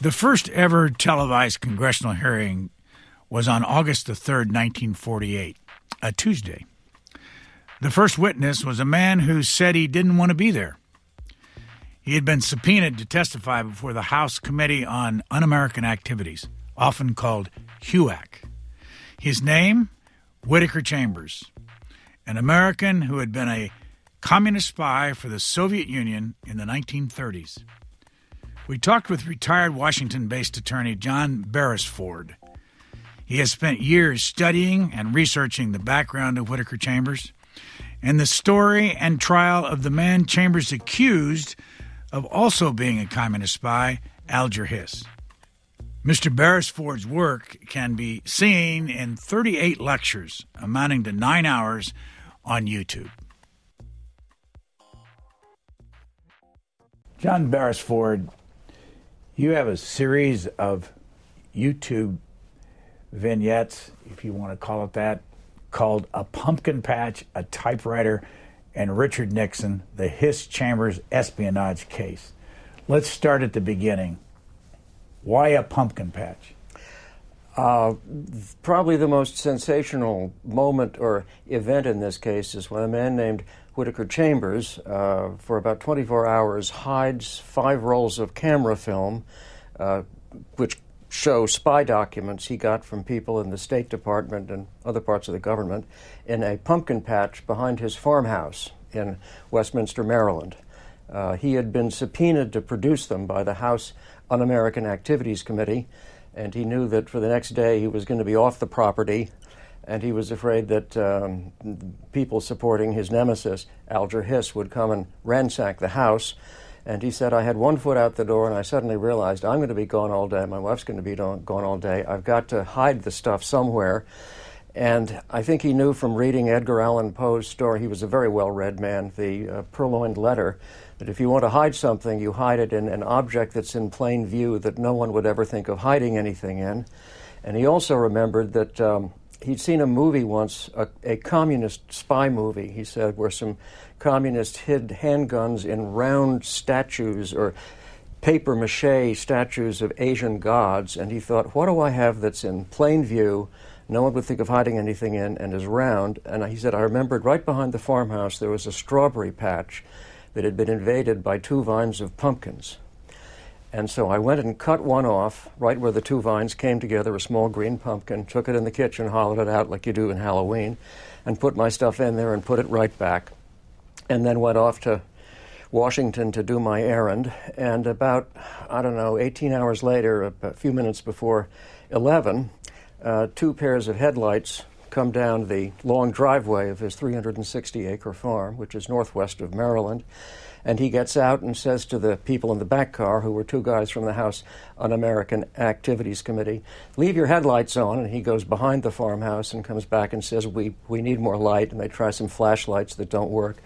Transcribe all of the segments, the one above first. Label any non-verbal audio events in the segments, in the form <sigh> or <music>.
The first ever televised congressional hearing was on August the 3rd, 1948, a Tuesday. The first witness was a man who said he didn't want to be there. He had been subpoenaed to testify before the House Committee on Un American Activities, often called HUAC. His name? Whittaker Chambers, an American who had been a communist spy for the Soviet Union in the 1930s. We talked with retired Washington based attorney John Beresford. He has spent years studying and researching the background of Whittaker Chambers and the story and trial of the man Chambers accused of also being a communist spy, Alger Hiss. Mr. Beresford's work can be seen in 38 lectures, amounting to nine hours, on YouTube. John Beresford, you have a series of YouTube vignettes, if you want to call it that, called A Pumpkin Patch, a Typewriter, and Richard Nixon, the Hiss Chambers espionage case. Let's start at the beginning. Why a pumpkin patch? Uh, probably the most sensational moment or event in this case is when a man named Whittaker Chambers, uh, for about 24 hours, hides five rolls of camera film, uh, which show spy documents he got from people in the State Department and other parts of the government, in a pumpkin patch behind his farmhouse in Westminster, Maryland. Uh, he had been subpoenaed to produce them by the House Un American Activities Committee, and he knew that for the next day he was going to be off the property, and he was afraid that um, people supporting his nemesis, Alger Hiss, would come and ransack the house. And he said, I had one foot out the door, and I suddenly realized I'm going to be gone all day. My wife's going to be gone all day. I've got to hide the stuff somewhere. And I think he knew from reading Edgar Allan Poe's story, he was a very well read man, the uh, Purloined Letter, that if you want to hide something, you hide it in an object that's in plain view that no one would ever think of hiding anything in. And he also remembered that um, he'd seen a movie once, a, a, communist spy movie, he said, where some communists hid handguns in round statues or paper mache statues of Asian gods. And he thought, what do I have that's in plain view? No one would think of hiding anything in and is round. And he said, I remembered right behind the farmhouse there was a strawberry patch that had been invaded by two vines of pumpkins. And so I went and cut one off right where the two vines came together, a small green pumpkin, took it in the kitchen, hollowed it out like you do in Halloween, and put my stuff in there and put it right back. And then went off to Washington to do my errand. And about, I don't know, 18 hours later, a few minutes before 11, uh, two pairs of headlights come down the long driveway of his 360 acre farm, which is northwest of Maryland. And he gets out and says to the people in the back car, who were two guys from the House Un American Activities Committee, Leave your headlights on. And he goes behind the farmhouse and comes back and says, We, we need more light. And they try some flashlights that don't work.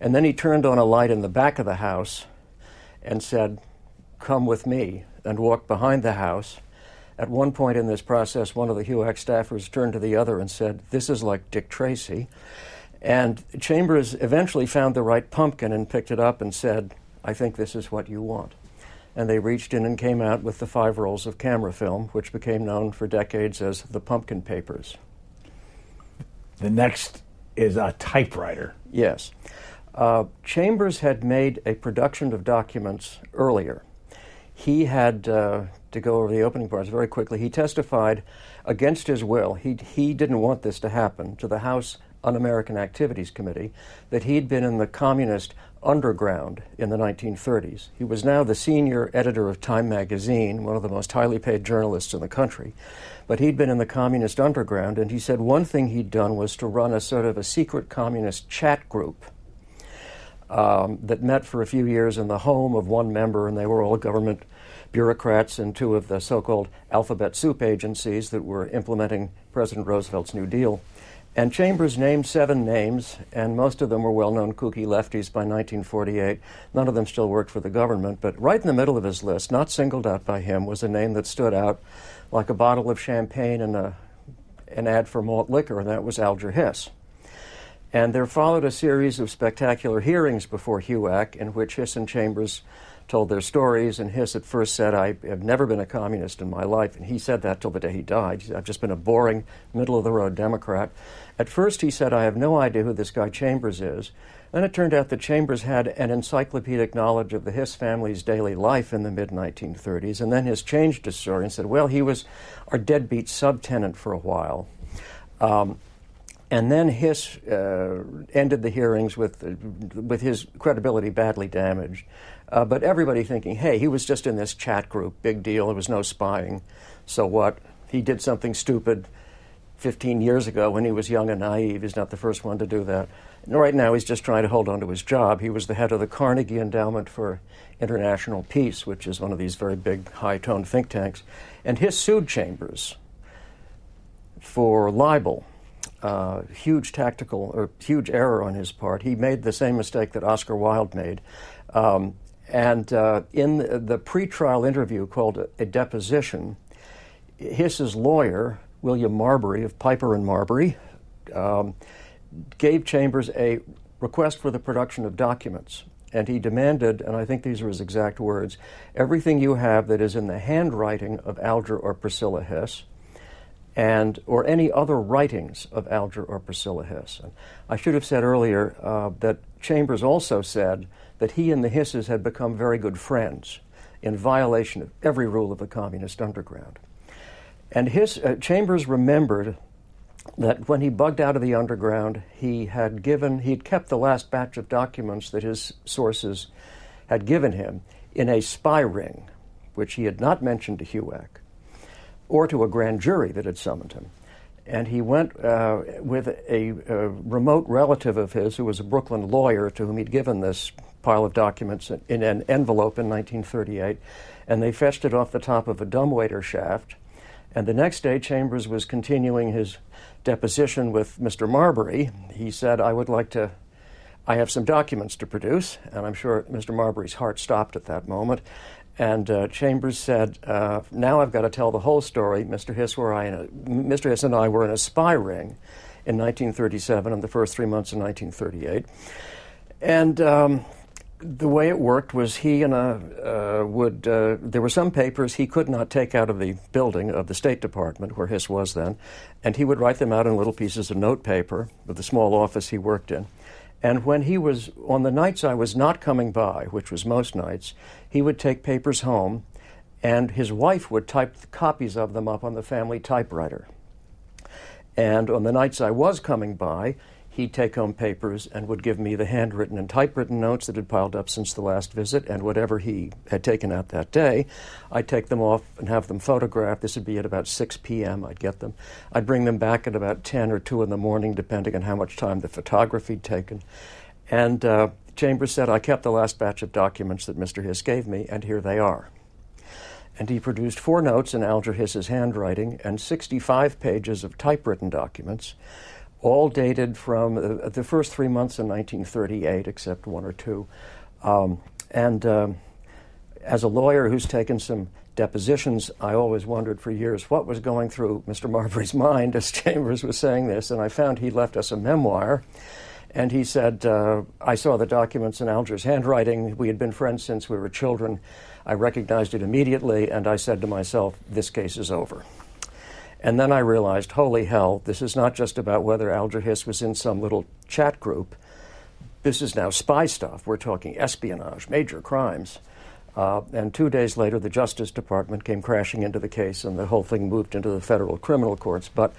And then he turned on a light in the back of the house and said, Come with me, and walked behind the house at one point in this process, one of the HUAC staffers turned to the other and said, This is like Dick Tracy. And Chambers eventually found the right pumpkin and picked it up and said, I think this is what you want. And they reached in and came out with the five rolls of camera film, which became known for decades as the Pumpkin Papers. The next is a typewriter. Yes. Uh, Chambers had made a production of documents earlier. He had uh, to go over the opening parts very quickly. He testified against his will. He, he didn't want this to happen to the House Un American Activities Committee that he'd been in the communist underground in the 1930s. He was now the senior editor of Time magazine, one of the most highly paid journalists in the country. But he'd been in the communist underground, and he said one thing he'd done was to run a sort of a secret communist chat group. Um, that met for a few years in the home of one member, and they were all government bureaucrats and two of the so called alphabet soup agencies that were implementing President Roosevelt's New Deal. And Chambers named seven names, and most of them were well known kooky lefties by 1948. None of them still worked for the government, but right in the middle of his list, not singled out by him, was a name that stood out like a bottle of champagne and a, an ad for malt liquor, and that was Alger Hiss. And there followed a series of spectacular hearings before HUAC in which Hiss and Chambers told their stories, and Hiss at first said, I have never been a communist in my life. And he said that till the day he died. I've just been a boring, middle of the road Democrat. At first, he said, I have no idea who this guy Chambers is. Then it turned out that Chambers had an encyclopedic knowledge of the Hiss family's daily life in the mid 1930s, and then Hiss changed his story and said, Well, he was our deadbeat subtenant for a while. Um, and then Hiss uh, ended the hearings with, uh, with his credibility badly damaged. Uh, but everybody thinking, hey, he was just in this chat group, big deal, there was no spying. So what? He did something stupid 15 years ago when he was young and naive. He's not the first one to do that. And right now, he's just trying to hold on to his job. He was the head of the Carnegie Endowment for International Peace, which is one of these very big, high toned think tanks. And Hiss sued Chambers for libel uh, huge tactical or huge error on his part. He made the same mistake that Oscar Wilde made. Um, and uh, in the, pretrial interview called a, a, deposition, Hiss's lawyer, William Marbury of Piper and Marbury, um, gave Chambers a request for the production of documents. And he demanded, and I think these are his exact words, everything you have that is in the handwriting of Alger or Priscilla Hiss, and or any other writings of Alger or Priscilla Hiss. And I should have said earlier uh, that Chambers also said that he and the Hisses had become very good friends in violation of every rule of the communist underground. And his, uh, Chambers remembered that when he bugged out of the underground, he had given, he'd kept the last batch of documents that his sources had given him in a spy ring, which he had not mentioned to HUAC or to a grand jury that had summoned him. And he went uh, with a, a, remote relative of his who was a Brooklyn lawyer to whom he'd given this pile of documents in an envelope in 1938. And they fetched it off the top of a dumbwaiter shaft. And the next day, Chambers was continuing his deposition with Mr. Marbury. He said, I would like to, I have some documents to produce. And I'm sure Mr. Marbury's heart stopped at that moment. And uh, Chambers said, uh, "Now I've got to tell the whole story. Mr. Hiss, were Mr. Hiss and I were in a spy ring in 1937 and the first three months of 1938, and." Um, the way it worked was he and a uh, would uh, there were some papers he could not take out of the building of the State Department where Hiss was then, and he would write them out in little pieces of notepaper with the small office he worked in. And when he was, on the nights I was not coming by, which was most nights, he would take papers home and his wife would type copies of them up on the family typewriter. And on the nights I was coming by, he'd take home papers and would give me the handwritten and typewritten notes that had piled up since the last visit and whatever he had taken out that day. I'd take them off and have them photographed. This would be at about 6 p.m. I'd get them. I'd bring them back at about 10 or 2 in the morning, depending on how much time the photography'd taken. And uh, Chambers said, I kept the last batch of documents that Mr. Hiss gave me, and here they are. And he produced four notes in Alger Hiss's handwriting and 65 pages of typewritten documents all dated from uh, the first three months in 1938, except one or two. Um, and um, as a lawyer who's taken some depositions, I always wondered for years what was going through Mr. Marbury's <laughs> mind as Chambers was saying this. And I found he left us a memoir. And he said, uh, I saw the documents in Alger's handwriting. We had been friends since we were children. I recognized it immediately, and I said to myself, this case is over. And then I realized, holy hell, this is not just about whether Alger Hiss was in some little chat group. This is now spy stuff. We're talking espionage, major crimes. Uh, and two days later, the Justice Department came crashing into the case, and the whole thing moved into the federal criminal courts. But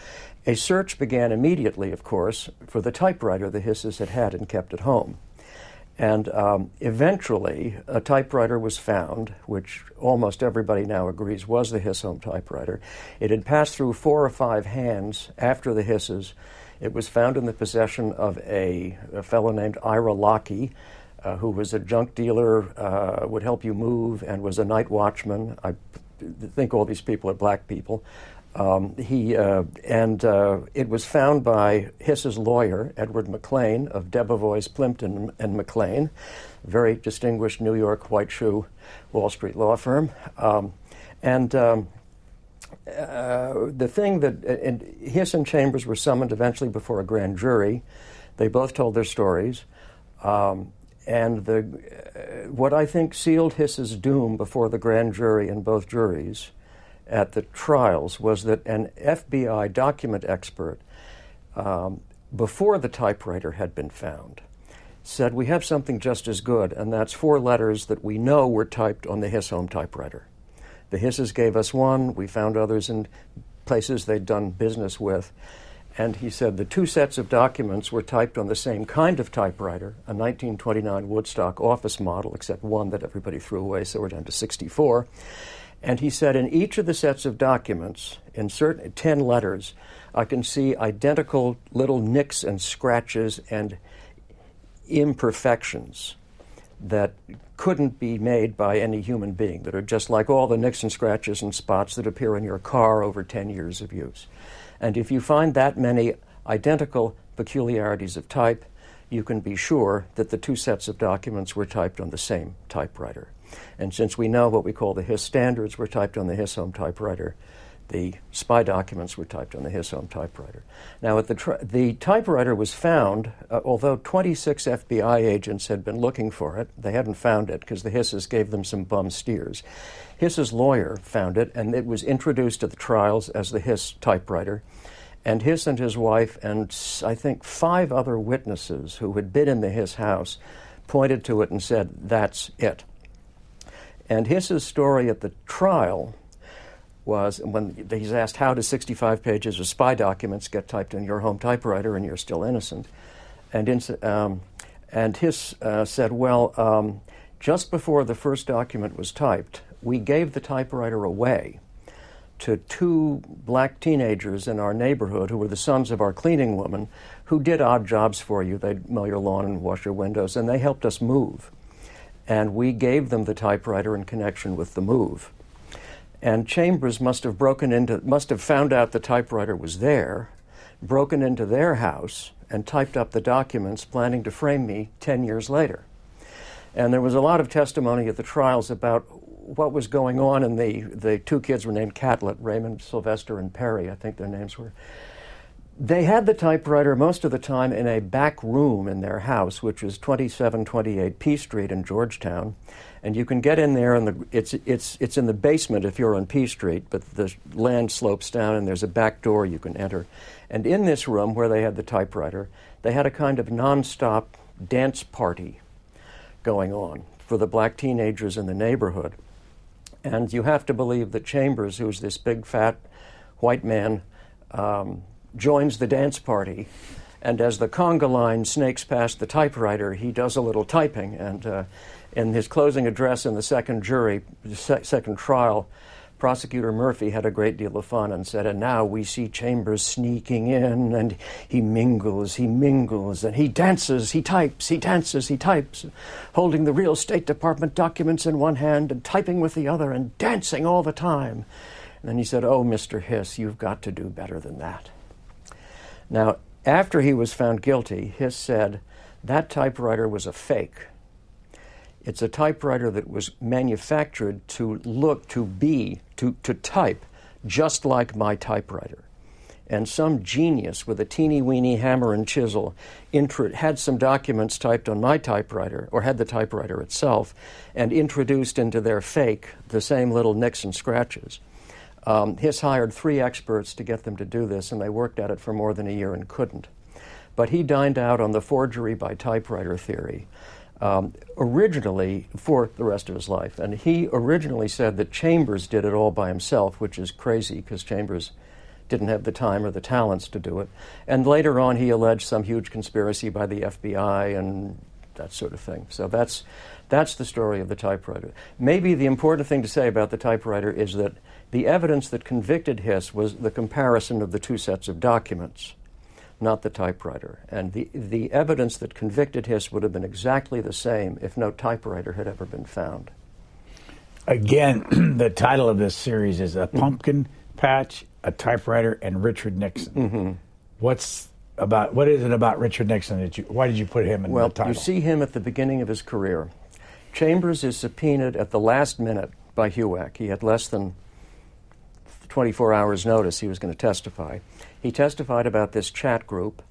a search began immediately, of course, for the typewriter the Hisses had had and kept at home. And um, eventually, a typewriter was found, which almost everybody now agrees was the Hiss home typewriter. It had passed through four or five hands after the Hisses. It was found in the possession of a, a fellow named Ira Lockey, uh, who was a junk dealer, uh, would help you move, and was a night watchman. I think all these people are black people. Um, he uh, and uh, it was found by Hiss's lawyer, Edward McLean of Debevoise, Plimpton, and McLean, very distinguished New York white shoe Wall Street law firm. Um, and um, uh, the thing that and Hiss and Chambers were summoned eventually before a grand jury. They both told their stories. Um, and the, uh, what I think sealed Hiss's doom before the grand jury and both juries at the trials was that an FBI document expert, um, before the typewriter had been found, said, We have something just as good, and that's four letters that we know were typed on the Hiss home typewriter. The Hisses gave us one, we found others in places they'd done business with. And he said the two sets of documents were typed on the same kind of typewriter, a 1929 Woodstock office model, except one that everybody threw away, so we're down to 64. And he said in each of the sets of documents, in certain 10 letters, I can see identical little nicks and scratches and imperfections that couldn't be made by any human being, that are just like all the nicks and scratches and spots that appear in your car over 10 years of use. And if you find that many identical peculiarities of type, you can be sure that the two sets of documents were typed on the same typewriter. And since we know what we call the Hiss standards were typed on the Hiss home typewriter, the spy documents were typed on the Hiss home typewriter. Now, the, tri- the typewriter was found, uh, although 26 FBI agents had been looking for it, they hadn't found it because the Hisses gave them some bum steers. Hiss's lawyer found it, and it was introduced to the trials as the Hiss typewriter. And Hiss and his wife, and I think five other witnesses who had been in the Hiss house, pointed to it and said, That's it. And Hiss's story at the trial was when he's asked, How does 65 pages of spy documents get typed in your home typewriter and you're still innocent? And, in, um, and Hiss uh, said, Well, um, just before the first document was typed, we gave the typewriter away to two black teenagers in our neighborhood who were the sons of our cleaning woman who did odd jobs for you. They'd mow your lawn and wash your windows, and they helped us move. And we gave them the typewriter in connection with the move. And Chambers must have broken into, must have found out the typewriter was there, broken into their house, and typed up the documents planning to frame me 10 years later. And there was a lot of testimony at the trials about what was going on, and the, the two kids were named Catlett, Raymond Sylvester and Perry, I think their names were. They had the typewriter most of the time in a back room in their house, which was 2728 P Street in Georgetown and you can get in there and the, it's, it's, it's in the basement if you're on P Street, but the land slopes down and there's a back door you can enter. And in this room where they had the typewriter, they had a kind of nonstop dance party going on for the black teenagers in the neighborhood. And you have to believe that Chambers, who's this big fat white man, um, joins the dance party. And as the conga line snakes past the typewriter, he does a little typing. And uh, in his closing address in the second jury, second trial, Prosecutor Murphy had a great deal of fun and said, And now we see Chambers sneaking in, and he mingles, he mingles, and he dances, he types, he dances, he types, holding the real State Department documents in one hand and typing with the other and dancing all the time. And then he said, Oh, Mr. Hiss, you've got to do better than that. Now, after he was found guilty, Hiss said that typewriter was a fake it's a typewriter that was manufactured to look, to be, to, to type just like my typewriter. And some genius with a teeny weeny hammer and chisel intro- had some documents typed on my typewriter, or had the typewriter itself, and introduced into their fake the same little nicks and scratches. Um, Hiss hired three experts to get them to do this, and they worked at it for more than a year and couldn't. But he dined out on the forgery by typewriter theory um, originally for the rest of his life. And he originally said that Chambers did it all by himself, which is crazy because Chambers didn't have the time or the talents to do it. And later on, he alleged some huge conspiracy by the FBI and that sort of thing. So that's, that's the story of the typewriter. Maybe the important thing to say about the typewriter is that the evidence that convicted Hiss was the comparison of the two sets of documents not the typewriter. And the, the evidence that convicted Hiss would have been exactly the same if no typewriter had ever been found. Again, <clears throat> the title of this series is A Pumpkin Patch, a Typewriter, and Richard Nixon. Mm-hmm. What's about what is it about Richard Nixon that you why did you put him in well, the title? Well, You see him at the beginning of his career. Chambers is subpoenaed at the last minute by HUAC. He had less than 24 hours notice he was going to testify. He testified about this chat group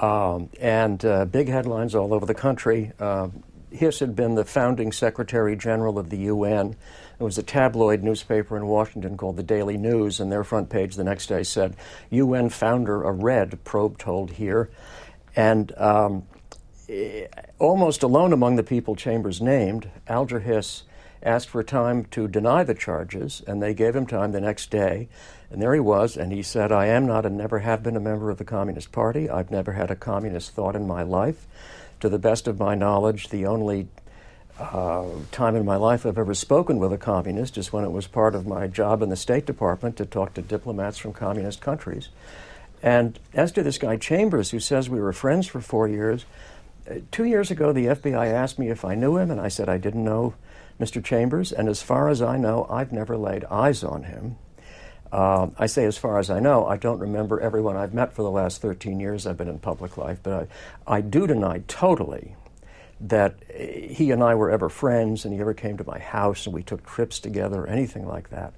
Um, and uh, big headlines all over the country. Uh, Hiss had been the founding Secretary General of the UN. It was a tabloid newspaper in Washington called the Daily News, and their front page the next day said, UN founder a red probe told here. And um, eh, almost alone among the people Chambers named, Alger Hiss asked for time to deny the charges, and they gave him time the next day. And there he was, and he said, I am not and never have been a member of the Communist Party. I've never had a communist thought in my life. To the best of my knowledge, the only uh, time in my life I've ever spoken with a communist is when it was part of my job in the State Department to talk to diplomats from communist countries. And as to this guy Chambers, who says we were friends for four years, uh, two years ago the FBI asked me if I knew him, and I said I didn't know Mr. Chambers, and as far as I know, I've never laid eyes on him. Uh, I say as far as I know, I don't remember everyone I've met for the last 13 years I've been in public life, but I, I do deny totally that he and I were ever friends and he ever came to my house and we took trips together or anything like that.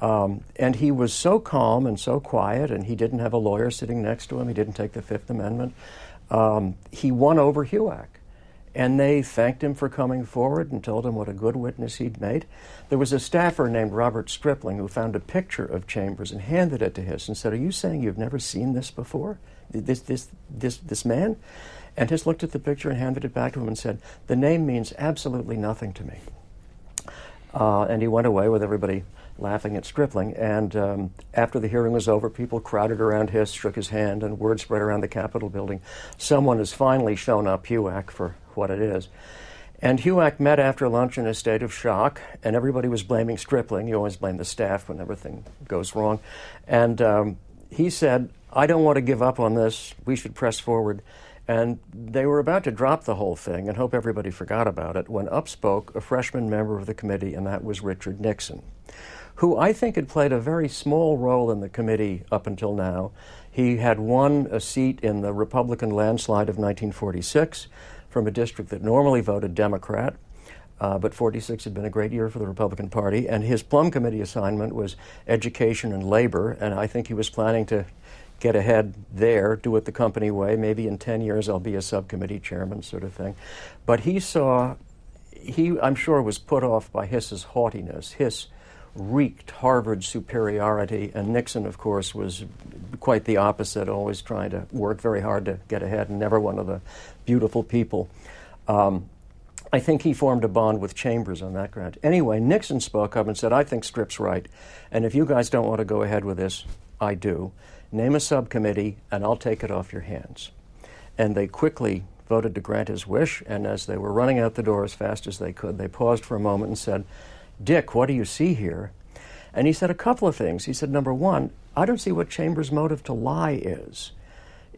Um, and he was so calm and so quiet, and he didn't have a lawyer sitting next to him. He didn't take the Fifth Amendment. Um, he won over HUAC. And they thanked him for coming forward and told him what a good witness he'd made. There was a staffer named Robert Stripling who found a picture of Chambers and handed it to Hiss and said, Are you saying you've never seen this before? This, this, this, this man? And Hiss looked at the picture and handed it back to him and said, The name means absolutely nothing to me. Uh, and he went away with everybody laughing at Stripling. And um, after the hearing was over, people crowded around Hiss, shook his hand, and word spread around the Capitol building. Someone has finally shown up HUAC for what it is. And HUAC met after lunch in a state of shock, and everybody was blaming Stripling. You always blame the staff when everything goes wrong. And um, he said, I don't want to give up on this. We should press forward. And they were about to drop the whole thing and hope everybody forgot about it when up spoke a freshman member of the committee, and that was Richard Nixon who I think had played a very small role in the committee up until now. He had won a seat in the Republican landslide of 1946 from a district that normally voted Democrat. Uh, but 46 had been a great year for the Republican Party, and his Plum Committee assignment was education and labor, and I think he was planning to get ahead there, do it the company way. Maybe in 10 years I'll be a subcommittee chairman, sort of thing. But he saw, he, I'm sure, was put off by Hiss's haughtiness. Hiss reeked Harvard superiority, and Nixon, of course, was quite the opposite, always trying to work very hard to get ahead and never one of the beautiful people. Um, I think he formed a bond with Chambers on that ground. Anyway, Nixon spoke up and said, I think Strip's right, and if you guys don't want to go ahead with this, I do. Name a subcommittee, and I'll take it off your hands. And they quickly voted to grant his wish, and as they were running out the door as fast as they could, they paused for a moment and said, Dick, what do you see here? And he said a couple of things. He said, number one, I don't see what Chambers' motive to lie is.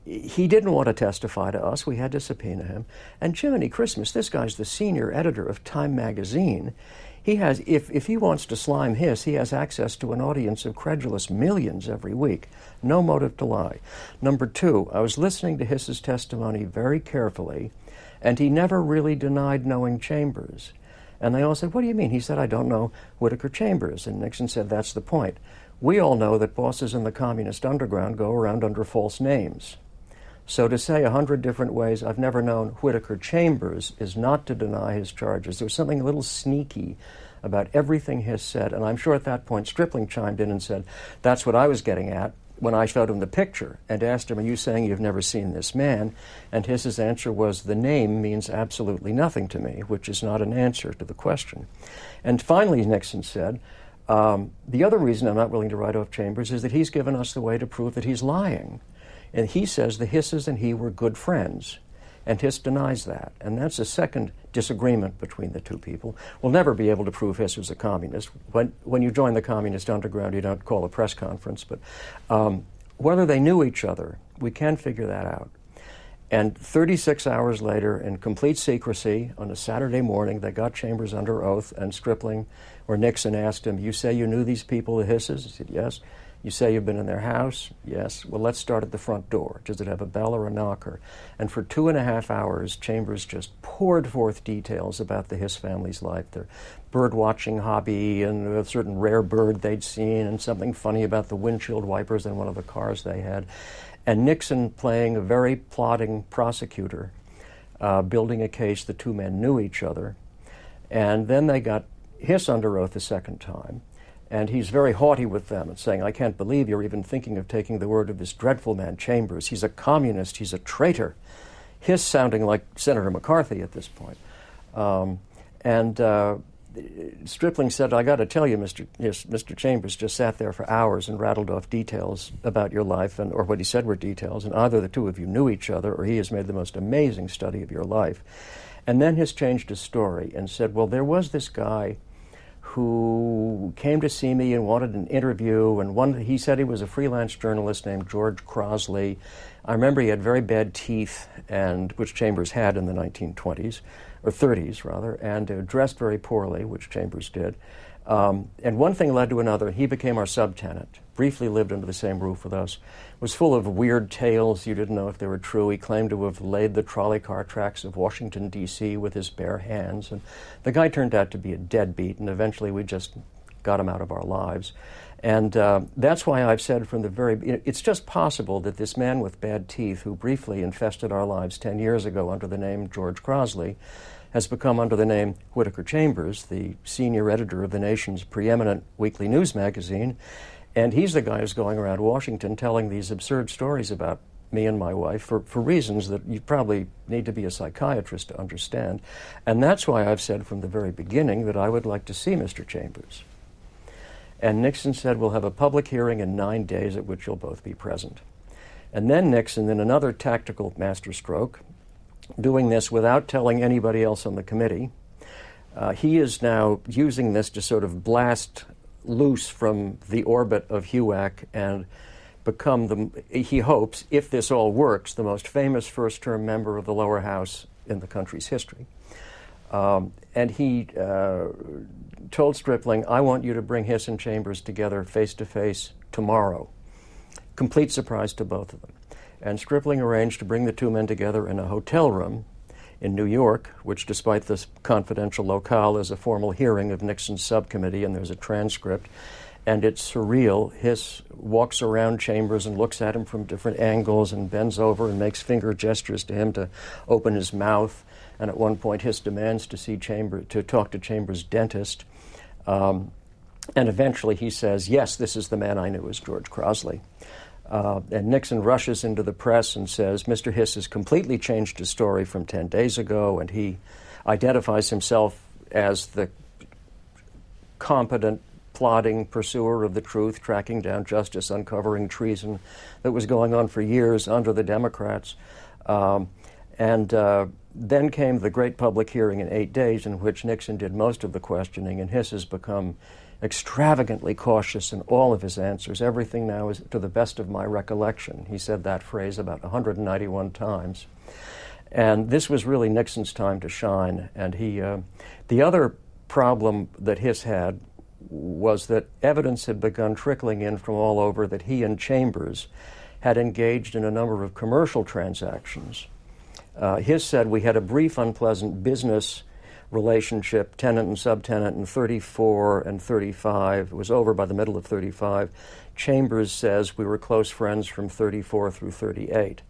He didn't want to testify to us. We had to subpoena him. And Jiminy Christmas, this guy's the senior editor of Time magazine. He has, if, if he wants to slime his, he has access to an audience of credulous millions every week. No motive to lie. Number two, I was listening to Hiss's testimony very carefully, and he never really denied knowing Chambers. And they all said, What do you mean? He said, I don't know Whittaker Chambers. And Nixon said, That's the point. We all know that bosses in the communist underground go around under false names. So to say a hundred different ways, I've never known Whittaker Chambers, is not to deny his charges. There was something a little sneaky about everything he said. And I'm sure at that point Stripling chimed in and said, That's what I was getting at when I showed him the picture and asked him, Are you saying you've never seen this man? And his answer was, The name means absolutely nothing to me, which is not an answer to the question. And finally, Nixon said, um, The other reason I'm not willing to write off Chambers is that he's given us the way to prove that he's lying. And he says the Hisses and he were good friends. And Hiss denies that. And that's a second disagreement between the two people. We'll never be able to prove Hiss was a communist. When, when you join the communist underground, you don't call a press conference. But um, whether they knew each other, we can figure that out. And 36 hours later, in complete secrecy, on a Saturday morning, they got Chambers under oath, and Stripling or Nixon asked him, You say you knew these people, the Hisses? He said, Yes. You say you've been in their house? Yes. Well, let's start at the front door. Does it have a bell or a knocker? And for two and a half hours, Chambers just poured forth details about the Hiss family's life their bird watching hobby and a certain rare bird they'd seen and something funny about the windshield wipers in one of the cars they had. And Nixon playing a very plodding prosecutor, uh, building a case the two men knew each other. And then they got Hiss under oath a second time. And he's very haughty with them and saying, I can't believe you're even thinking of taking the word of this dreadful man, Chambers. He's a communist, he's a traitor. His sounding like Senator McCarthy at this point. Um, and uh, Stripling said, I got to tell you, Mr. Yes, Mr. Chambers just sat there for hours and rattled off details about your life, and, or what he said were details, and either the two of you knew each other or he has made the most amazing study of your life. And then has changed his story and said, Well, there was this guy who came to see me and wanted an interview. And one, he said he was a freelance journalist named George Crosley. I remember he had very bad teeth, and which Chambers had in the 1920s or 30s rather, and uh, dressed very poorly, which Chambers did. Um, and one thing led to another. He became our subtenant, briefly lived under the same roof with us, was full of weird tales. You didn't know if they were true. He claimed to have laid the trolley car tracks of Washington, D.C. with his bare hands. And the guy turned out to be a deadbeat, and eventually we just got him out of our lives. And uh, that's why I've said from the very it's just possible that this man with bad teeth, who briefly infested our lives 10 years ago under the name George Crosley, has become under the name Whittaker Chambers, the senior editor of the nation's preeminent weekly news magazine. And he's the guy who's going around Washington telling these absurd stories about me and my wife for, for reasons that you probably need to be a psychiatrist to understand. And that's why I've said from the very beginning that I would like to see Mr. Chambers. And Nixon said, We'll have a public hearing in nine days at which you'll both be present. And then Nixon, in another tactical masterstroke, doing this without telling anybody else on the committee. Uh, he is now using this to sort of blast loose from the orbit of HUAC and become the, he hopes, if this all works, the most famous first term member of the lower house in the country's history. Um, and he uh, told Stripling, I want you to bring Hiss and Chambers together face to face tomorrow. Complete surprise to both of them and Stripling arranged to bring the two men together in a hotel room in New York, which, despite this confidential locale, is a formal hearing of Nixon's subcommittee, and there's a transcript. And it's surreal. Hiss walks around Chambers and looks at him from different angles and bends over and makes finger gestures to him to open his mouth. And at one point, Hiss demands to see Chambers to talk to Chambers' dentist. Um, and eventually, he says, "Yes, this is the man I knew as George Crosley." Uh, and Nixon rushes into the press and says, Mr. Hiss has completely changed his story from 10 days ago, and he identifies himself as the competent, plodding pursuer of the truth, tracking down justice, uncovering treason that was going on for years under the Democrats. Um, and uh, then came the great public hearing in eight days, in which Nixon did most of the questioning, and Hiss has become extravagantly cautious in all of his answers. Everything now is to the best of my recollection. He said that phrase about 191 times. And this was really Nixon's time to shine. And he, uh, the other problem that Hiss had was that evidence had begun trickling in from all over that he and Chambers had engaged in a number of commercial transactions. Uh, Hiss said we had a brief, unpleasant business relationship, tenant and subtenant, in 34 and 35. It was over by the middle of 35. Chambers says we were close friends from 34 through 38.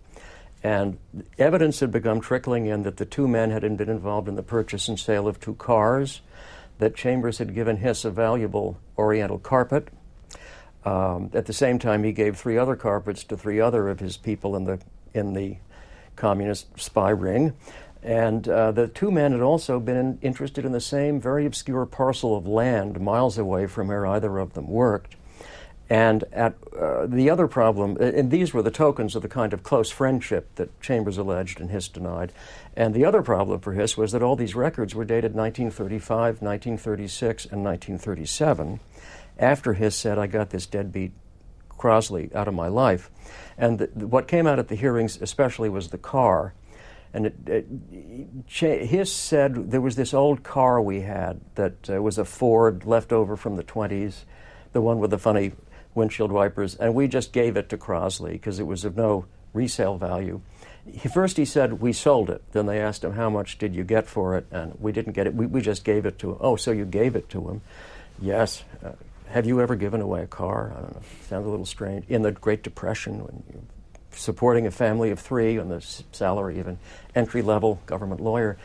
And evidence had begun trickling in that the two men had been involved in the purchase and sale of two cars, that Chambers had given Hiss a valuable Oriental carpet. Um, at the same time, he gave three other carpets to three other of his people in the in the communist spy ring. And uh, the two men had also been interested in the same very obscure parcel of land miles away from where either of them worked. And at uh, the other problem, and these were the tokens of the kind of close friendship that Chambers alleged and Hiss denied. And the other problem for Hiss was that all these records were dated 1935, 1936, and 1937. After Hiss said, I got this deadbeat Crosley out of my life. And what came out at the hearings, especially, was the car and it, it, Hiss said there was this old car we had that uh, was a Ford left over from the 20s, the one with the funny windshield wipers, and we just gave it to Crosley because it was of no resale value. He, first, he said, We sold it. Then they asked him, How much did you get for it? And we didn't get it. We, we just gave it to him. Oh, so you gave it to him? Yes. Uh, have you ever given away a car? I don't know. Sounds a little strange. In the Great Depression, when you're supporting a family of three on the salary of an entry level government lawyer.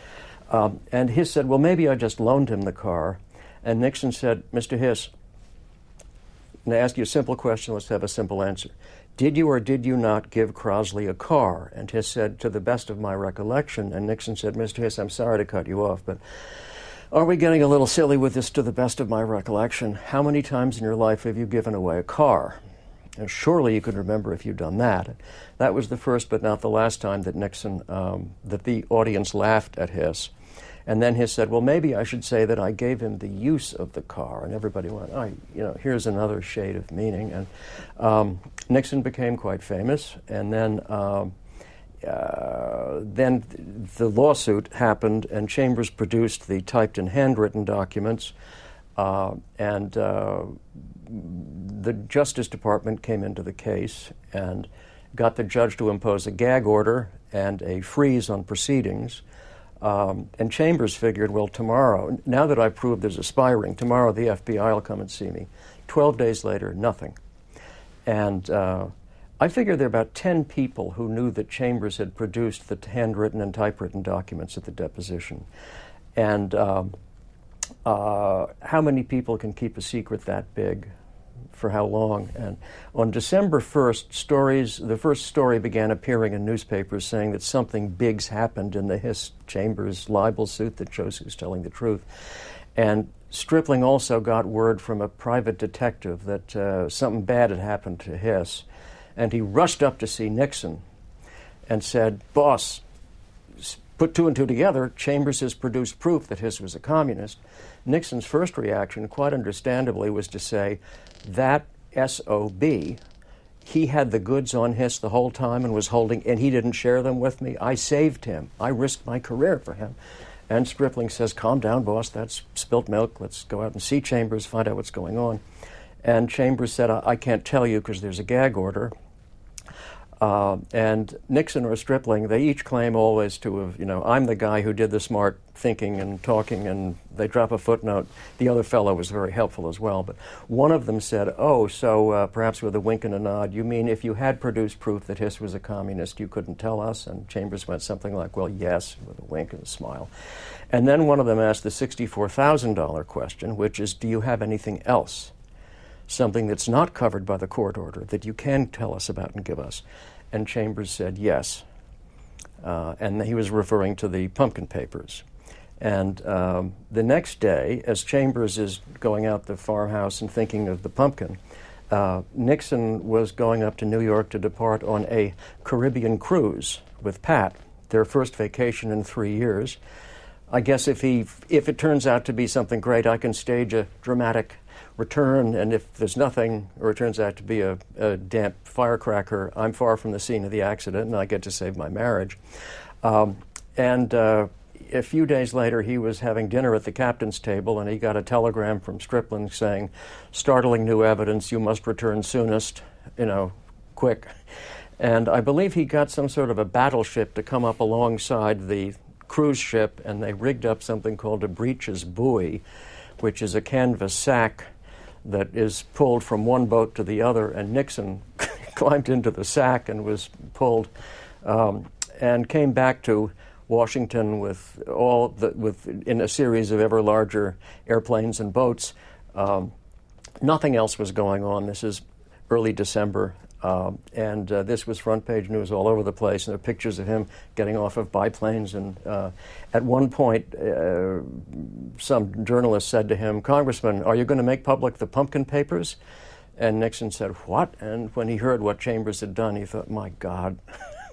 Um, and Hiss said, Well, maybe I just loaned him the car. And Nixon said, Mr. Hiss, and I ask you a simple question, let's have a simple answer. Did you or did you not give Crosley a car? And Hiss said, To the best of my recollection. And Nixon said, Mr. Hiss, I'm sorry to cut you off, but are we getting a little silly with this to the best of my recollection? How many times in your life have you given away a car? And surely you can remember if you'd done that. That was the first but not the last time that Nixon, um, that the audience laughed at Hiss. And then Hiss said, well, maybe I should say that I gave him the use of the car. And everybody went, oh, you know, here's another shade of meaning. And um, Nixon became quite famous. And then, um, uh, then the lawsuit happened, and Chambers produced the typed and handwritten documents. Uh, and uh, the Justice Department came into the case and got the judge to impose a gag order and a freeze on proceedings. Um, and Chambers figured, well, tomorrow, now that I've proved there's a spy ring, tomorrow the FBI will come and see me. Twelve days later, nothing. And uh, I figure there are about 10 people who knew that Chambers had produced the handwritten and typewritten documents at the deposition. And um, uh, how many people can keep a secret that big? For how long. And on December 1st, stories, the first story began appearing in newspapers saying that something big's happened in the Hiss Chambers libel suit that shows who's telling the truth. And Stripling also got word from a private detective that uh, something bad had happened to Hiss. And he rushed up to see Nixon and said, Boss, put two and two together. Chambers has produced proof that Hiss was a communist. Nixon's first reaction, quite understandably, was to say, that SOB, he had the goods on Hiss the whole time and was holding, and he didn't share them with me. I saved him. I risked my career for him. And Stripling says, Calm down, boss. That's spilt milk. Let's go out and see Chambers, find out what's going on. And Chambers said, I, I can't tell you because there's a gag order. Uh, and Nixon or Stripling, they each claim always to have, you know, I'm the guy who did the smart thinking and talking, and they drop a footnote. The other fellow was very helpful as well. But one of them said, Oh, so uh, perhaps with a wink and a nod, you mean if you had produced proof that Hiss was a communist, you couldn't tell us? And Chambers went something like, Well, yes, with a wink and a smile. And then one of them asked the $64,000 question, which is, Do you have anything else? Something that's not covered by the court order that you can tell us about and give us. And Chambers said yes. Uh, and he was referring to the pumpkin papers. And um, the next day, as Chambers is going out the farmhouse and thinking of the pumpkin, uh, Nixon was going up to New York to depart on a Caribbean cruise with Pat, their first vacation in three years. I guess if he, if it turns out to be something great, I can stage a dramatic return, and if there's nothing, or it turns out to be a, a damp firecracker, I'm far from the scene of the accident, and I get to save my marriage. Um, and uh, a few days later, he was having dinner at the captain's table, and he got a telegram from Stripling saying, "Startling new evidence. You must return soonest. You know, quick." And I believe he got some sort of a battleship to come up alongside the cruise ship, and they rigged up something called a breeches buoy, which is a canvas sack that is pulled from one boat to the other, and Nixon <laughs> climbed into the sack and was pulled, um, and came back to Washington with all the, with in a series of ever larger airplanes and boats. Um, nothing else was going on. This is early December, um, and uh, this was front page news all over the place. And there are pictures of him getting off of biplanes. And uh, at one point, uh, some journalist said to him, Congressman, are you going to make public the pumpkin papers? And Nixon said, What? And when he heard what Chambers had done, he thought, My God.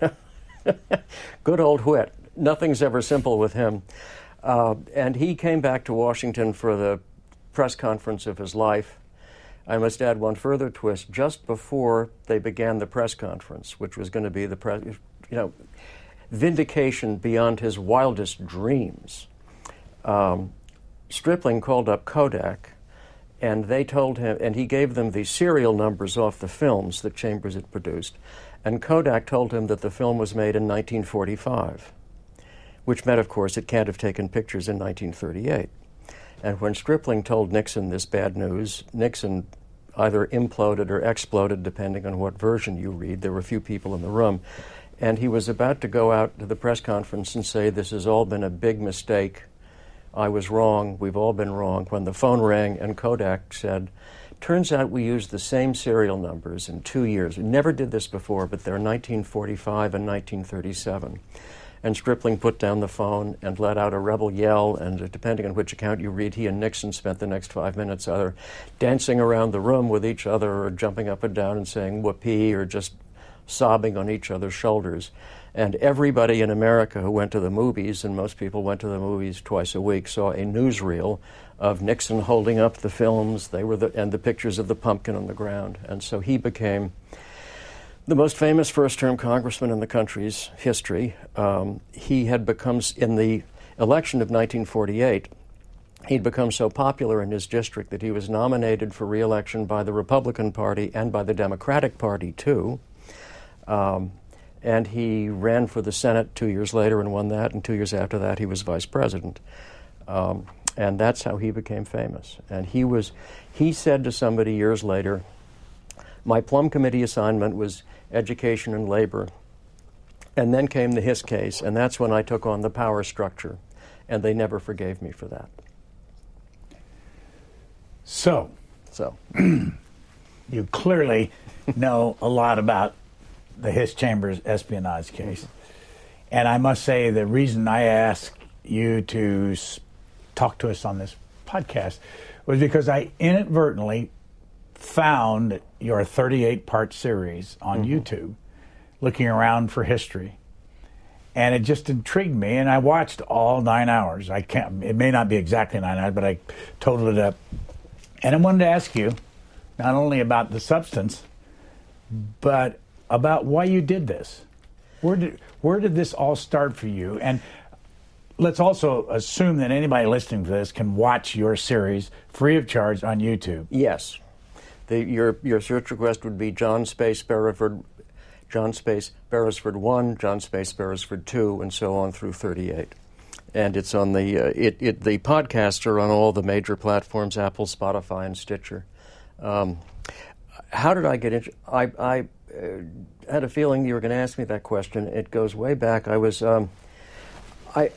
<laughs> Good old Whit. Nothing's ever simple with him. Uh, and he came back to Washington for the press conference of his life. I must add one further twist. Just before they began the press conference, which was going to be the press, you know, vindication beyond his wildest dreams, um, Stripling called up Kodak, and they told him, and he gave them the serial numbers off the films that Chambers had produced, And Kodak told him that the film was made in 1945, which meant, of course, it can't have taken pictures in 1938. And when Stripling told Nixon this bad news, Nixon either imploded or exploded, depending on what version you read. There were a few people in the room. And he was about to go out to the press conference and say, This has all been a big mistake. I was wrong. We've all been wrong. When the phone rang and Kodak said, Turns out we used the same serial numbers in two years. We never did this before, but they're 1945 and 1937. And Stripling put down the phone and let out a rebel yell. And depending on which account you read, he and Nixon spent the next five minutes either dancing around the room with each other or jumping up and down and saying whoopee or just sobbing on each other's shoulders. And everybody in America who went to the movies, and most people went to the movies twice a week, saw a newsreel of Nixon holding up the films. They were the, and the pictures of the pumpkin on the ground. And so he became the most famous first term congressman in the country's history. Um, he had become, in the election of 1948, he'd become so popular in his district that he was nominated for reelection by the Republican Party and by the Democratic Party, too. Um, and he ran for the Senate two years later and won that, and two years after that, he was vice president. Um, and that's how he became famous. And he was, he said to somebody years later, my plum committee assignment was education and labor. And then came the Hiss case, and that's when I took on the power structure, and they never forgave me for that. So, so <clears throat> you clearly know a lot about the Hiss Chambers espionage case. And I must say, the reason I asked you to talk to us on this podcast was because I inadvertently found your 38 part series on mm-hmm. YouTube, looking around for history. And it just intrigued me, and I watched all nine hours. I can't, it may not be exactly nine hours, but I totaled it up. And I wanted to ask you not only about the substance, but about why you did this. Where did, where did this all start for you? And let's also assume that anybody listening to this can watch your series free of charge on YouTube. Yes. The, your, your search request would be John Space Beresford, John Space Beresford 1, John Space Beresford 2, and so on through 38. And it's on the, uh, it, it, the podcasts are on all the major platforms Apple, Spotify, and Stitcher. Um, how did I get into I, I uh, had a feeling you were going to ask me that question. It goes way back. I was, um, I,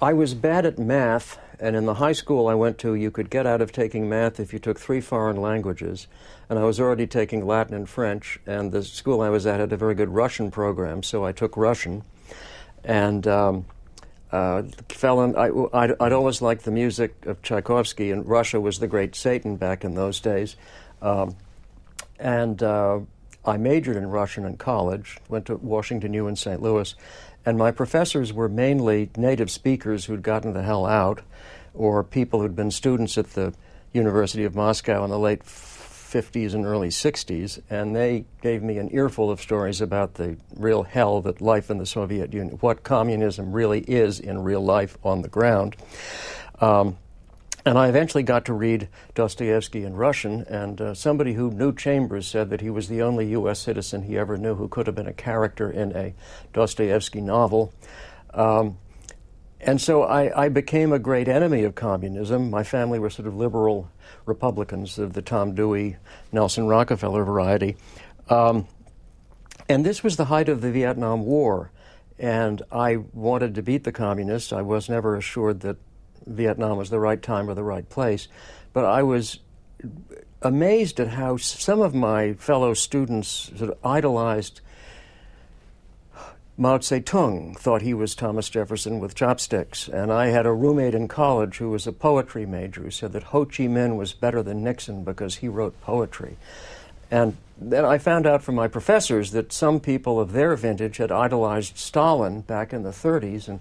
I was bad at math and in the high school I went to, you could get out of taking math if you took three foreign languages. And I was already taking Latin and French, and the school I was at had a very good Russian program, so I took Russian. And um, uh, fell in, I, I'd, I'd, always liked the music of Tchaikovsky, and Russia was the great Satan back in those days. Um, and uh, I majored in Russian in college, went to Washington U in St. Louis, and my professors were mainly native speakers who'd gotten the hell out or people who'd been students at the University of Moscow in the late 50s and early 60s, and they gave me an earful of stories about the real hell that life in the Soviet Union, what communism really is in real life on the ground. Um, and I eventually got to read Dostoevsky in Russian, and uh, somebody who knew Chambers said that he was the only U.S. citizen he ever knew who could have been a character in a Dostoevsky novel. Um, and so I, I, became a great enemy of communism. My family were sort of liberal Republicans of the Tom Dewey, Nelson Rockefeller variety. Um, and this was the height of the Vietnam War. And I wanted to beat the communists. I was never assured that Vietnam was the right time or the right place. But I was amazed at how some of my fellow students sort of idolized Mao Zedong thought he was Thomas Jefferson with chopsticks. And I had a roommate in college who was a poetry major who said that Ho Chi Minh was better than Nixon because he wrote poetry. And then I found out from my professors that some people of their vintage had idolized Stalin back in the 30s. And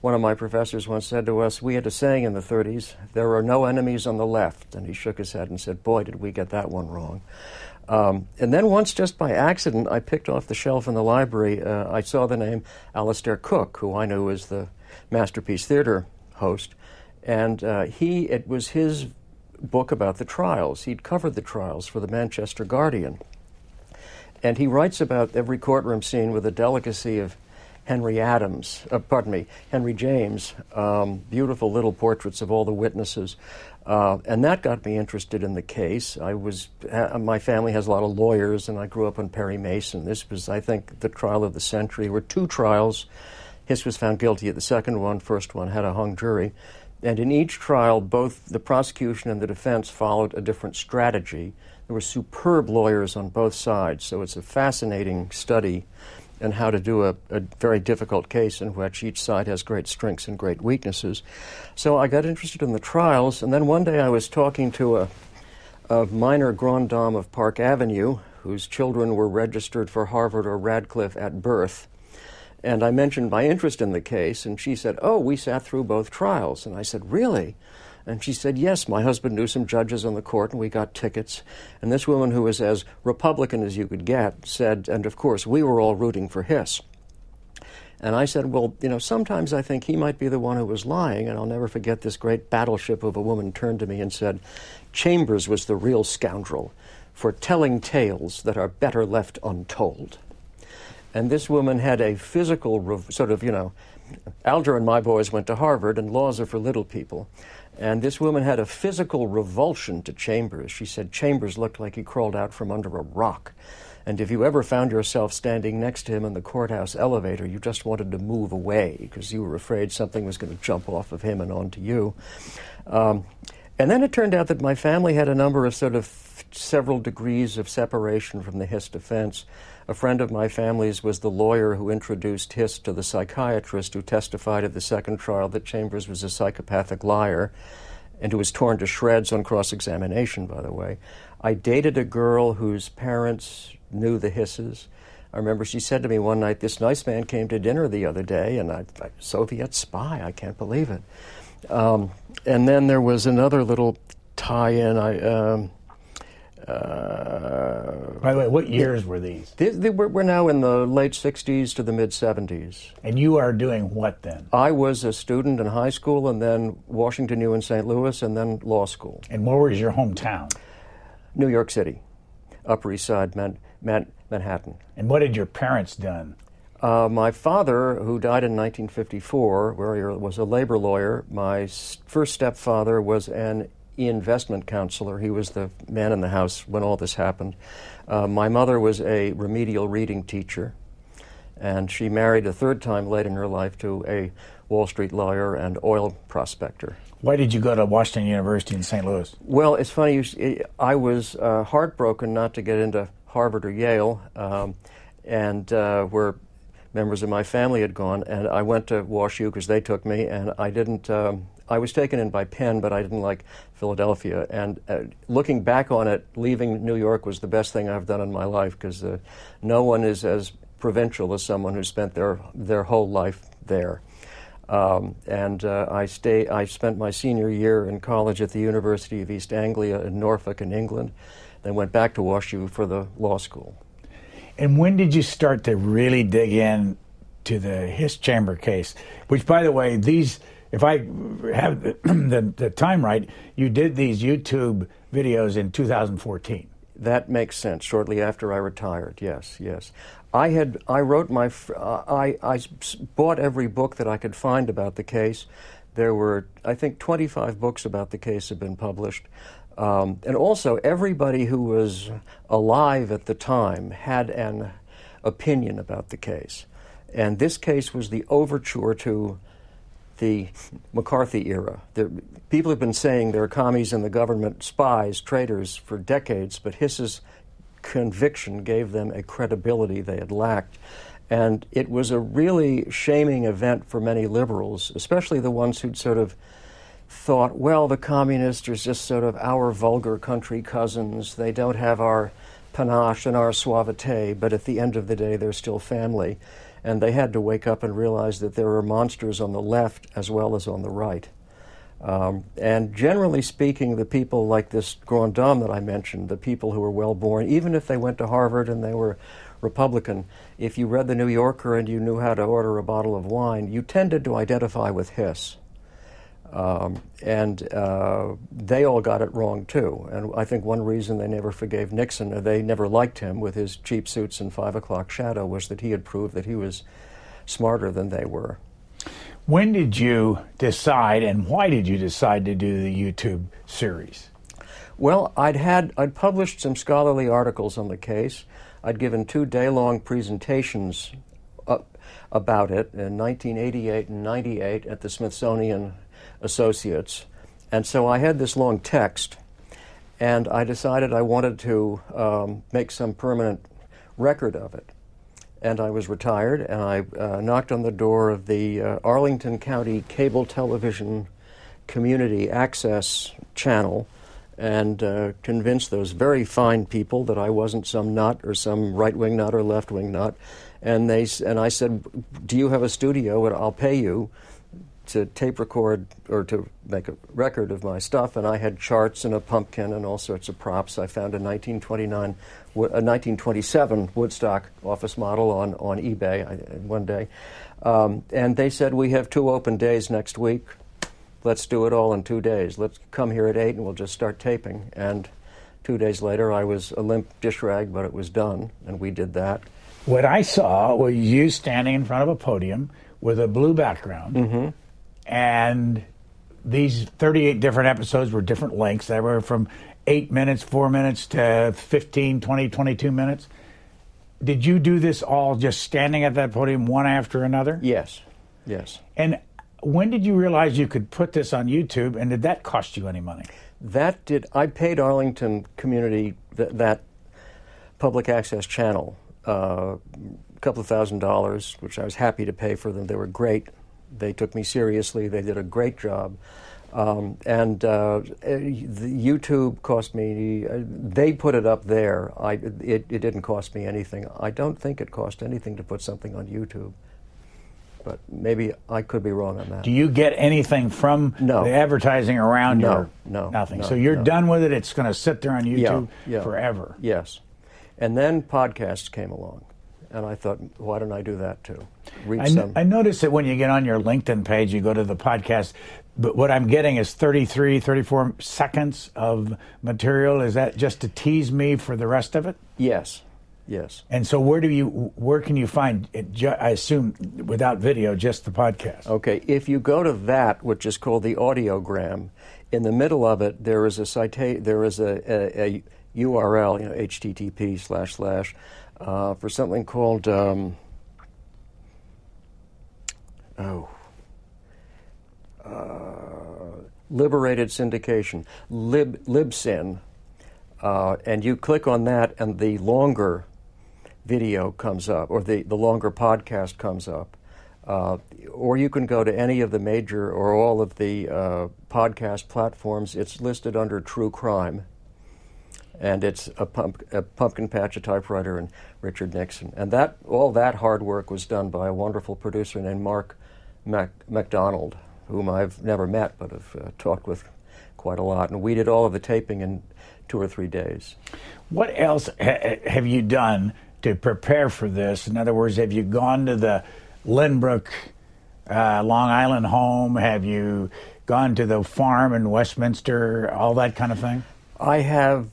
one of my professors once said to us, We had a saying in the 30s, there are no enemies on the left. And he shook his head and said, Boy, did we get that one wrong. Um, and then once, just by accident, I picked off the shelf in the library. Uh, I saw the name Alastair Cooke, who I knew was the Masterpiece Theater host, and uh, he it was his book about the trials. He'd covered the trials for the Manchester Guardian, and he writes about every courtroom scene with the delicacy of Henry Adams, uh, pardon me, Henry James, um, beautiful little portraits of all the witnesses. Uh, and that got me interested in the case. I was, my family has a lot of lawyers, and I grew up on Perry Mason. This was, I think, the trial of the century. There were two trials. Hiss was found guilty at the second one. First one had a hung jury. And in each trial, both the prosecution and the defense followed a different strategy. There were superb lawyers on both sides, so it's a fascinating study and how to do a, a, very difficult case in which each side has great strengths and great weaknesses. So I got interested in the trials, and then one day I was talking to a, a minor grand dame of Park Avenue whose children were registered for Harvard or Radcliffe at birth. And I mentioned my interest in the case, and she said, Oh, we sat through both trials. And I said, Really? And she said, Yes, my husband knew some judges on the court, and we got tickets. And this woman, who was as Republican as you could get, said, and of course, we were all rooting for Hiss. And I said, Well, you know, sometimes I think he might be the one who was lying. And I'll never forget this great battleship of a woman turned to me and said, Chambers was the real scoundrel for telling tales that are better left untold. And this woman had a physical, sort of, you know, Alger and my boys went to Harvard, and laws are for little people. And this woman had a physical revulsion to Chambers. She said Chambers looked like he crawled out from under a rock. And if you ever found yourself standing next to him in the courthouse elevator, you just wanted to move away because you were afraid something was going to jump off of him and onto you. Um, and then it turned out that my family had a number of sort of several degrees of separation from the Hiss defense. A friend of my family's was the lawyer who introduced Hiss to the psychiatrist who testified at the second trial that Chambers was a psychopathic liar and who was torn to shreds on cross examination, by the way. I dated a girl whose parents knew the Hisses. I remember she said to me one night, This nice man came to dinner the other day, and I, I Soviet spy, I can't believe it. Um, and then there was another little tie in. I. Um, uh, By the way, what years were these? They, they were, we're now in the late 60s to the mid 70s. And you are doing what then? I was a student in high school and then Washington U in St. Louis and then law school. And where was your hometown? New York City, Upper East Side, Man, Man, Manhattan. And what had your parents done? Uh, my father, who died in 1954, where he was a labor lawyer, my first stepfather was an investment counselor. He was the man in the house when all this happened. Uh, my mother was a remedial reading teacher, and she married a third time late in her life to a Wall Street lawyer and oil prospector. Why did you go to Washington University in St. Louis? Well, it's funny. You, I was uh, heartbroken not to get into Harvard or Yale, um, and uh, where members of my family had gone, and I went to Wash U because they took me, and I didn't. Um, I was taken in by Penn, but I didn't like Philadelphia. And uh, looking back on it, leaving New York was the best thing I've done in my life because uh, no one is as provincial as someone who spent their their whole life there. Um, and uh, I stay. I spent my senior year in college at the University of East Anglia in Norfolk, in England. Then went back to WashU for the law school. And when did you start to really dig in to the Hiss Chamber case? Which, by the way, these if I have <clears throat> the, the, time right, you did these YouTube videos in 2014. That makes sense. Shortly after I retired, yes, yes. I had I wrote my uh, I I bought every book that I could find about the case. There were I think 25 books about the case have been published. Um, and also, everybody who was alive at the time had an opinion about the case. And this case was the overture to the McCarthy era. There, people have been saying there are commies in the government, spies, traitors for decades, but Hiss's conviction gave them a credibility they had lacked. And it was a really shaming event for many liberals, especially the ones who'd sort of thought, well, the communists are just sort of our vulgar country cousins. They don't have our panache and our suavite, but at the end of the day, they're still family and they had to wake up and realize that there were monsters on the left as well as on the right. Um, and generally speaking, the people like this Grand Dame that I mentioned, the people who were well born, even if they went to Harvard and they were Republican, if you read the New Yorker and you knew how to order a bottle of wine, you tended to identify with Hiss. Um, and uh, they all got it wrong too. And I think one reason they never forgave Nixon, or they never liked him with his cheap suits and five o'clock shadow, was that he had proved that he was smarter than they were. When did you decide, and why did you decide to do the YouTube series? Well, I'd had I'd published some scholarly articles on the case. I'd given two day-long presentations uh, about it in 1988 and 98 at the Smithsonian Associates. And so I had this long text, and I decided I wanted to um, make some permanent record of it. And I was retired, and I uh, knocked on the door of the uh, Arlington County Cable Television Community Access Channel and uh, convinced those very fine people that I wasn't some nut or some right wing nut or left wing nut. And, they, and I said, Do you have a studio? And I'll pay you to tape record or to make a record of my stuff, and I had charts and a pumpkin and all sorts of props. I found a 1929, a 1927 Woodstock office model on on eBay one day, um, and they said we have two open days next week. Let's do it all in two days. Let's come here at eight, and we'll just start taping. And two days later, I was a limp dish rag, but it was done, and we did that. What I saw was you standing in front of a podium with a blue background. Mm-hmm and these 38 different episodes were different lengths. They were from eight minutes, four minutes to 15, 20, 22 minutes. Did you do this all just standing at that podium one after another? Yes, yes. And when did you realize you could put this on YouTube, and did that cost you any money? That did. I paid Arlington Community th- that public access channel uh, a couple of thousand dollars, which I was happy to pay for them. They were great they took me seriously. They did a great job. Um, and uh, YouTube cost me. Uh, they put it up there. I, it, it didn't cost me anything. I don't think it cost anything to put something on YouTube. But maybe I could be wrong on that. Do you get anything from no. the advertising around no, your no, nothing? No, so you're no. done with it. It's going to sit there on YouTube yeah, yeah. forever. Yes, and then podcasts came along. And I thought, why don't I do that too? Reach I, some. I noticed that when you get on your LinkedIn page, you go to the podcast, but what I'm getting is 33, 34 seconds of material. Is that just to tease me for the rest of it? Yes, yes. And so, where do you, where can you find it? I assume without video, just the podcast. Okay, if you go to that, which is called the audiogram, in the middle of it there is a cita- there is a, a, a URL, you know, HTTP slash slash uh, for something called um, oh uh, liberated syndication lib libsyn uh, and you click on that and the longer video comes up or the, the longer podcast comes up uh, or you can go to any of the major or all of the uh, podcast platforms. It's listed under true crime and it's a, pump, a, pumpkin patch, a typewriter, and Richard Nixon. And that all that hard work was done by a wonderful producer named Mark Mac, MacDonald, whom I've never met but have uh, talked with quite a lot. And we did all of the taping in two or three days. What else ha- have you done to prepare for this? In other words, have you gone to the Lynbrook, uh, Long Island home? Have you gone to the farm in Westminster? All that kind of thing. I have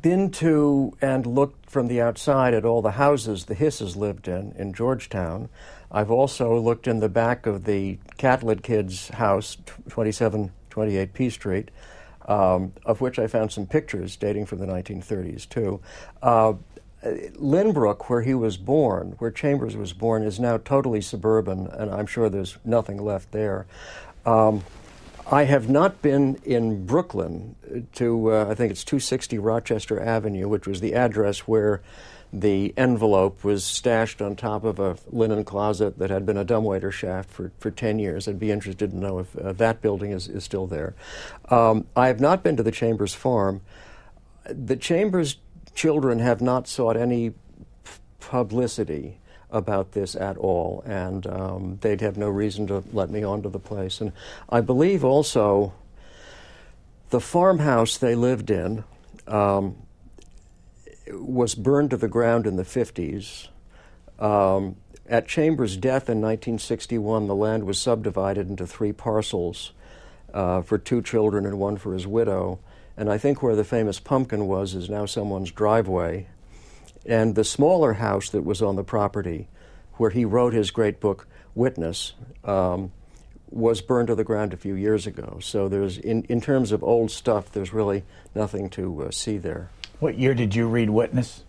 been to and looked from the outside at all the houses the Hisses lived in in Georgetown. I've also looked in the back of the Catlett kids' house, 2728 P Street, um, of which I found some pictures dating from the 1930s too. Uh, Lynbrook, where he was born, where Chambers was born, is now totally suburban, and I'm sure there's nothing left there. Um, I have not been in Brooklyn to, uh, I think it's 260 Rochester Avenue, which was the address where the envelope was stashed on top of a linen closet that had been a dumbwaiter shaft for, for 10 years. I'd be interested to know if uh, that building is, is still there. Um, I have not been to the Chambers farm. The Chambers children have not sought any publicity about this at all, and um, they'd have no reason to let me onto the place. And I believe also the farmhouse they lived in um, was burned to the ground in the 50s. Um, at Chambers' death in 1961, the land was subdivided into three parcels, uh, for two children and one for his widow. And I think where the famous pumpkin was is now someone's driveway. And the smaller house that was on the property, where he wrote his great book, Witness, um, was burned to the ground a few years ago. So there's, in, in terms of old stuff, there's really nothing to uh, see there. What year did you read Witness?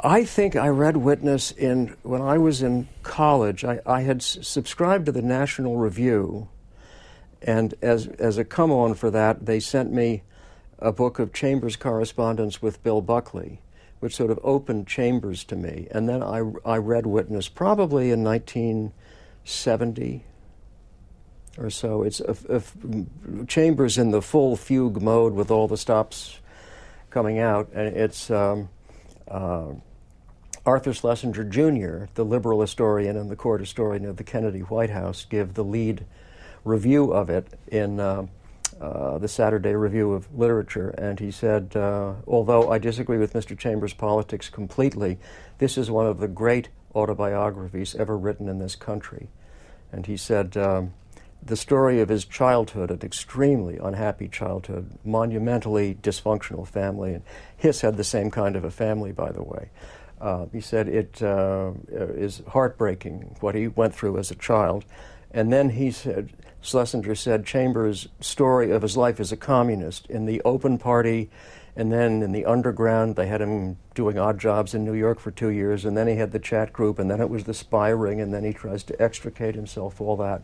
I think I read Witness in when I was in college. I, I had s- subscribed to the National Review, and as as a come on for that, they sent me a book of Chambers correspondence with Bill Buckley, which sort of opened Chambers to me. And then I I read Witness probably in 1970 or so. It's Chambers in the full fugue mode with all the stops coming out, and it's. Um, uh, Arthur Schlesinger Jr., the liberal historian and the court historian of the Kennedy White House, give the lead review of it in uh, uh, the Saturday Review of Literature. And he said, uh, although I disagree with Mr. Chambers' politics completely, this is one of the great autobiographies ever written in this country. And he said, um, the story of his childhood, an extremely unhappy childhood, monumentally dysfunctional family. And Hiss had the same kind of a family, by the way. Uh, he said it uh, is heartbreaking what he went through as a child. And then he said, Schlesinger said, Chambers' story of his life as a communist in the open party, and then in the underground, they had him doing odd jobs in New York for two years, and then he had the chat group, and then it was the spy ring, and then he tries to extricate himself, all that.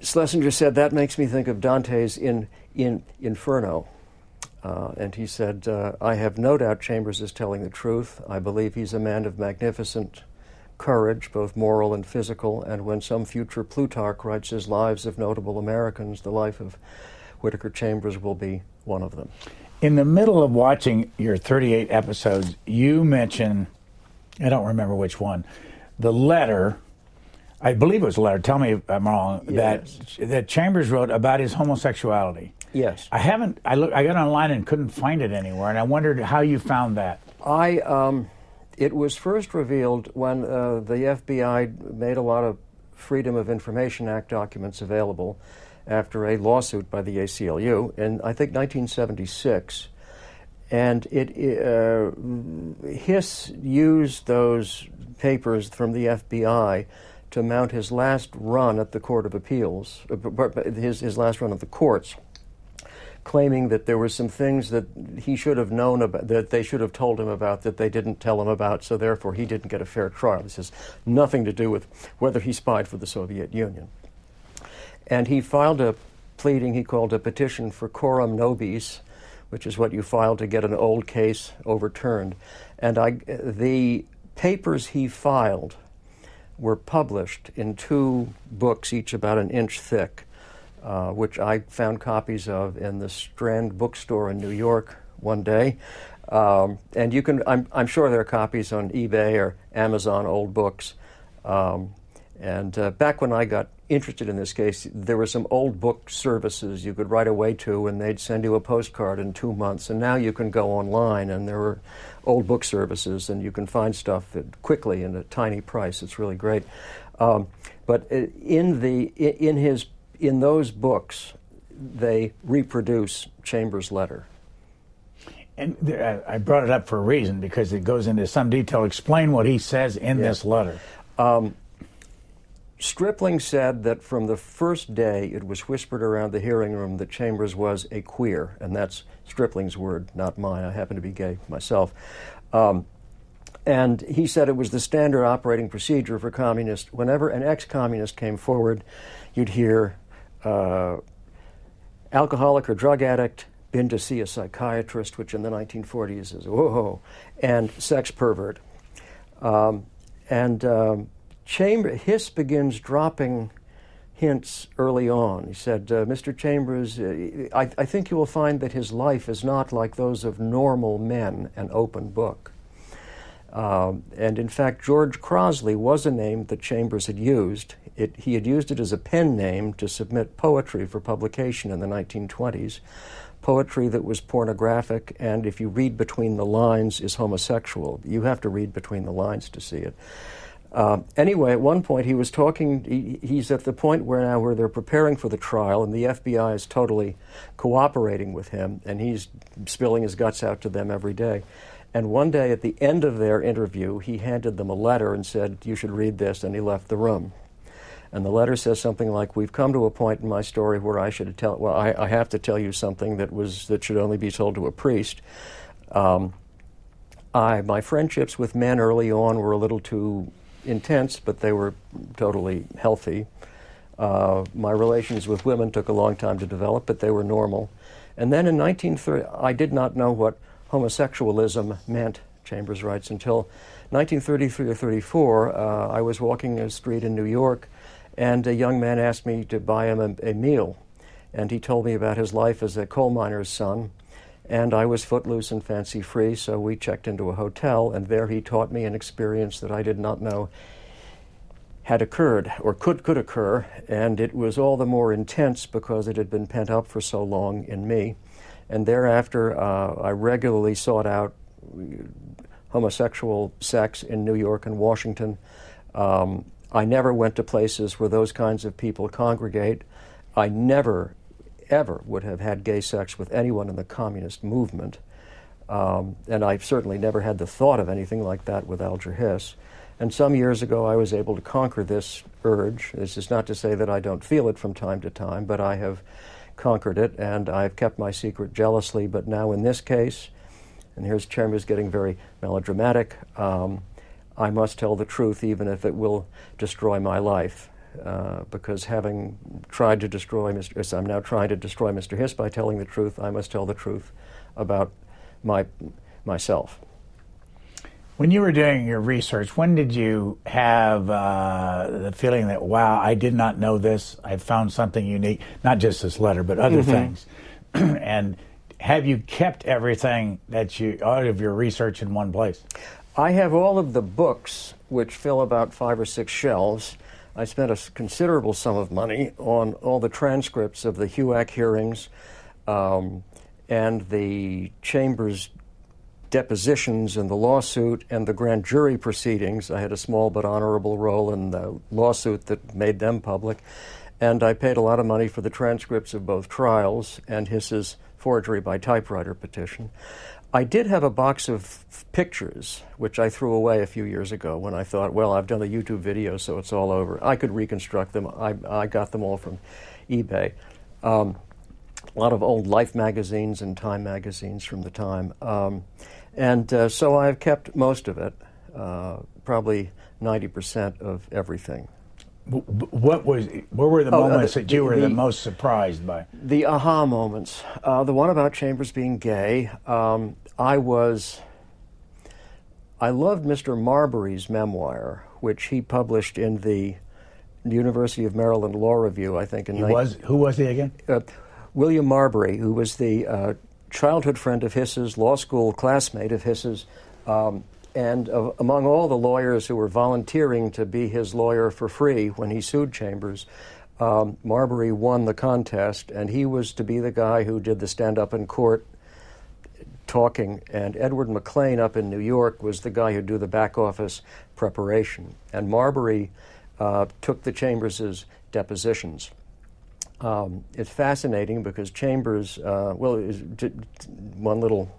Schlesinger said, That makes me think of Dante's in, in Inferno uh, and he said, uh, I have no doubt Chambers is telling the truth. I believe he's a man of magnificent courage, both moral and physical. And when some future Plutarch writes his lives of notable Americans, the life of Whittaker Chambers will be one of them. In the middle of watching your 38 episodes, you mention, I don't remember which one, the letter. I believe it was a letter. Tell me if I'm wrong. Yes. That that Chambers wrote about his homosexuality. Yes. I haven't. I look. I got online and couldn't find it anywhere, and I wondered how you found that. I. Um, it was first revealed when uh, the FBI made a lot of Freedom of Information Act documents available after a lawsuit by the ACLU in I think 1976, and it uh, Hiss used those papers from the FBI to mount his last run at the Court of Appeals, uh, his his last run at the courts claiming that there were some things that he should have known about, that they should have told him about, that they didn't tell him about, so therefore he didn't get a fair trial. This has nothing to do with whether he spied for the Soviet Union. And he filed a pleading he called a petition for coram nobis, which is what you file to get an old case overturned. And I, the papers he filed were published in two books, each about an inch thick uh, which I found copies of in the Strand bookstore in New York one day. Um, and you can, I'm, I'm, sure there are copies on eBay or Amazon, old books. Um, and uh, back when I got interested in this case, there were some old book services you could write away to, and they'd send you a postcard in two months. And now you can go online, and there are old book services, and you can find stuff quickly and at a tiny price. It's really great. Um, but uh, in the in his in those books, they reproduce Chambers' letter. And I brought it up for a reason because it goes into some detail. Explain what he says in this letter. Um, Stripling said that from the first day it was whispered around the hearing room that Chambers was a queer, and that's Stripling's word, not mine. I happen to be gay myself. Um, and he said it was the standard operating procedure for communists. Whenever an ex communist came forward, you'd hear uh, alcoholic or drug addict, been to see a psychiatrist, which in the 1940s is whoa, and sex pervert. Um, and um, Chamber, Hiss begins dropping hints early on. He said, uh, Mr. Chambers, uh, I, I, think you will find that his life is not like those of normal men, an open book. Um, and in fact, George Crosley was a name that Chambers had used. It, he had used it as a pen name to submit poetry for publication in the 1920s, poetry that was pornographic and, if you read between the lines, is homosexual. You have to read between the lines to see it. Uh, anyway, at one point he was talking. He, he's at the point where now where they're preparing for the trial, and the FBI is totally cooperating with him, and he's spilling his guts out to them every day. And one day, at the end of their interview, he handed them a letter and said, "You should read this," and he left the room. And the letter says something like, "We've come to a point in my story where I should tell. Well, I, I have to tell you something that was that should only be told to a priest." Um, I, my friendships with men early on were a little too intense, but they were totally healthy. Uh, my relations with women took a long time to develop, but they were normal. And then in 1930, I did not know what homosexualism meant, Chambers writes, until 1933 or 34. Uh, I was walking a street in New York, and a young man asked me to buy him a, a meal. And he told me about his life as a coal miner's son. And I was footloose and fancy free, so we checked into a hotel, and there he taught me an experience that I did not know had occurred or could could occur, and it was all the more intense because it had been pent up for so long in me. And thereafter, uh, I regularly sought out homosexual sex in New York and Washington. Um, I never went to places where those kinds of people congregate. I never ever would have had gay sex with anyone in the communist movement. Um, and I certainly never had the thought of anything like that with Alger Hiss. And some years ago, I was able to conquer this urge. This is not to say that I don't feel it from time to time, but I have conquered it, and I've kept my secret jealously. But now, in this case, and here's Chambers getting very melodramatic, um, I must tell the truth, even if it will destroy my life. Uh, because having tried to destroy Mr. Hiss, I'm now trying to destroy Mr. Hiss by telling the truth. I must tell the truth about my myself. When you were doing your research, when did you have uh, the feeling that, wow, I did not know this? I found something unique, not just this letter, but other mm-hmm. things. <clears throat> and have you kept everything that you out of your research in one place? I have all of the books, which fill about five or six shelves I spent a considerable sum of money on all the transcripts of the HUAC hearings um, and the Chambers depositions in the lawsuit and the grand jury proceedings. I had a small but honorable role in the lawsuit that made them public. And I paid a lot of money for the transcripts of both trials and Hiss's forgery by typewriter petition. I did have a box of pictures, which I threw away a few years ago when I thought, well, I've done a YouTube video, so it's all over. I could reconstruct them. I, I got them all from eBay. Um, a lot of old Life magazines and Time magazines from the time. Um, and uh, so I've kept most of it, uh, probably 90% of everything. What was? What were the oh, moments uh, the, that you were the, the, most surprised by? The aha moments. Uh, the one about Chambers being gay. Um, I was. I loved Mr. Marbury's memoir, which he published in the University of Maryland Law Review. I think in he was who was he again? Uh, William Marbury, who was the uh, childhood friend of Hiss's, law school classmate of Hiss's. Um, and among all the lawyers who were volunteering to be his lawyer for free when he sued Chambers, um, Marbury won the contest, and he was to be the guy who did the stand up in court talking. And Edward McLean up in New York was the guy who'd do the back office preparation. And Marbury uh, took the Chambers's depositions. Um, it's fascinating because Chambers, uh, well, one little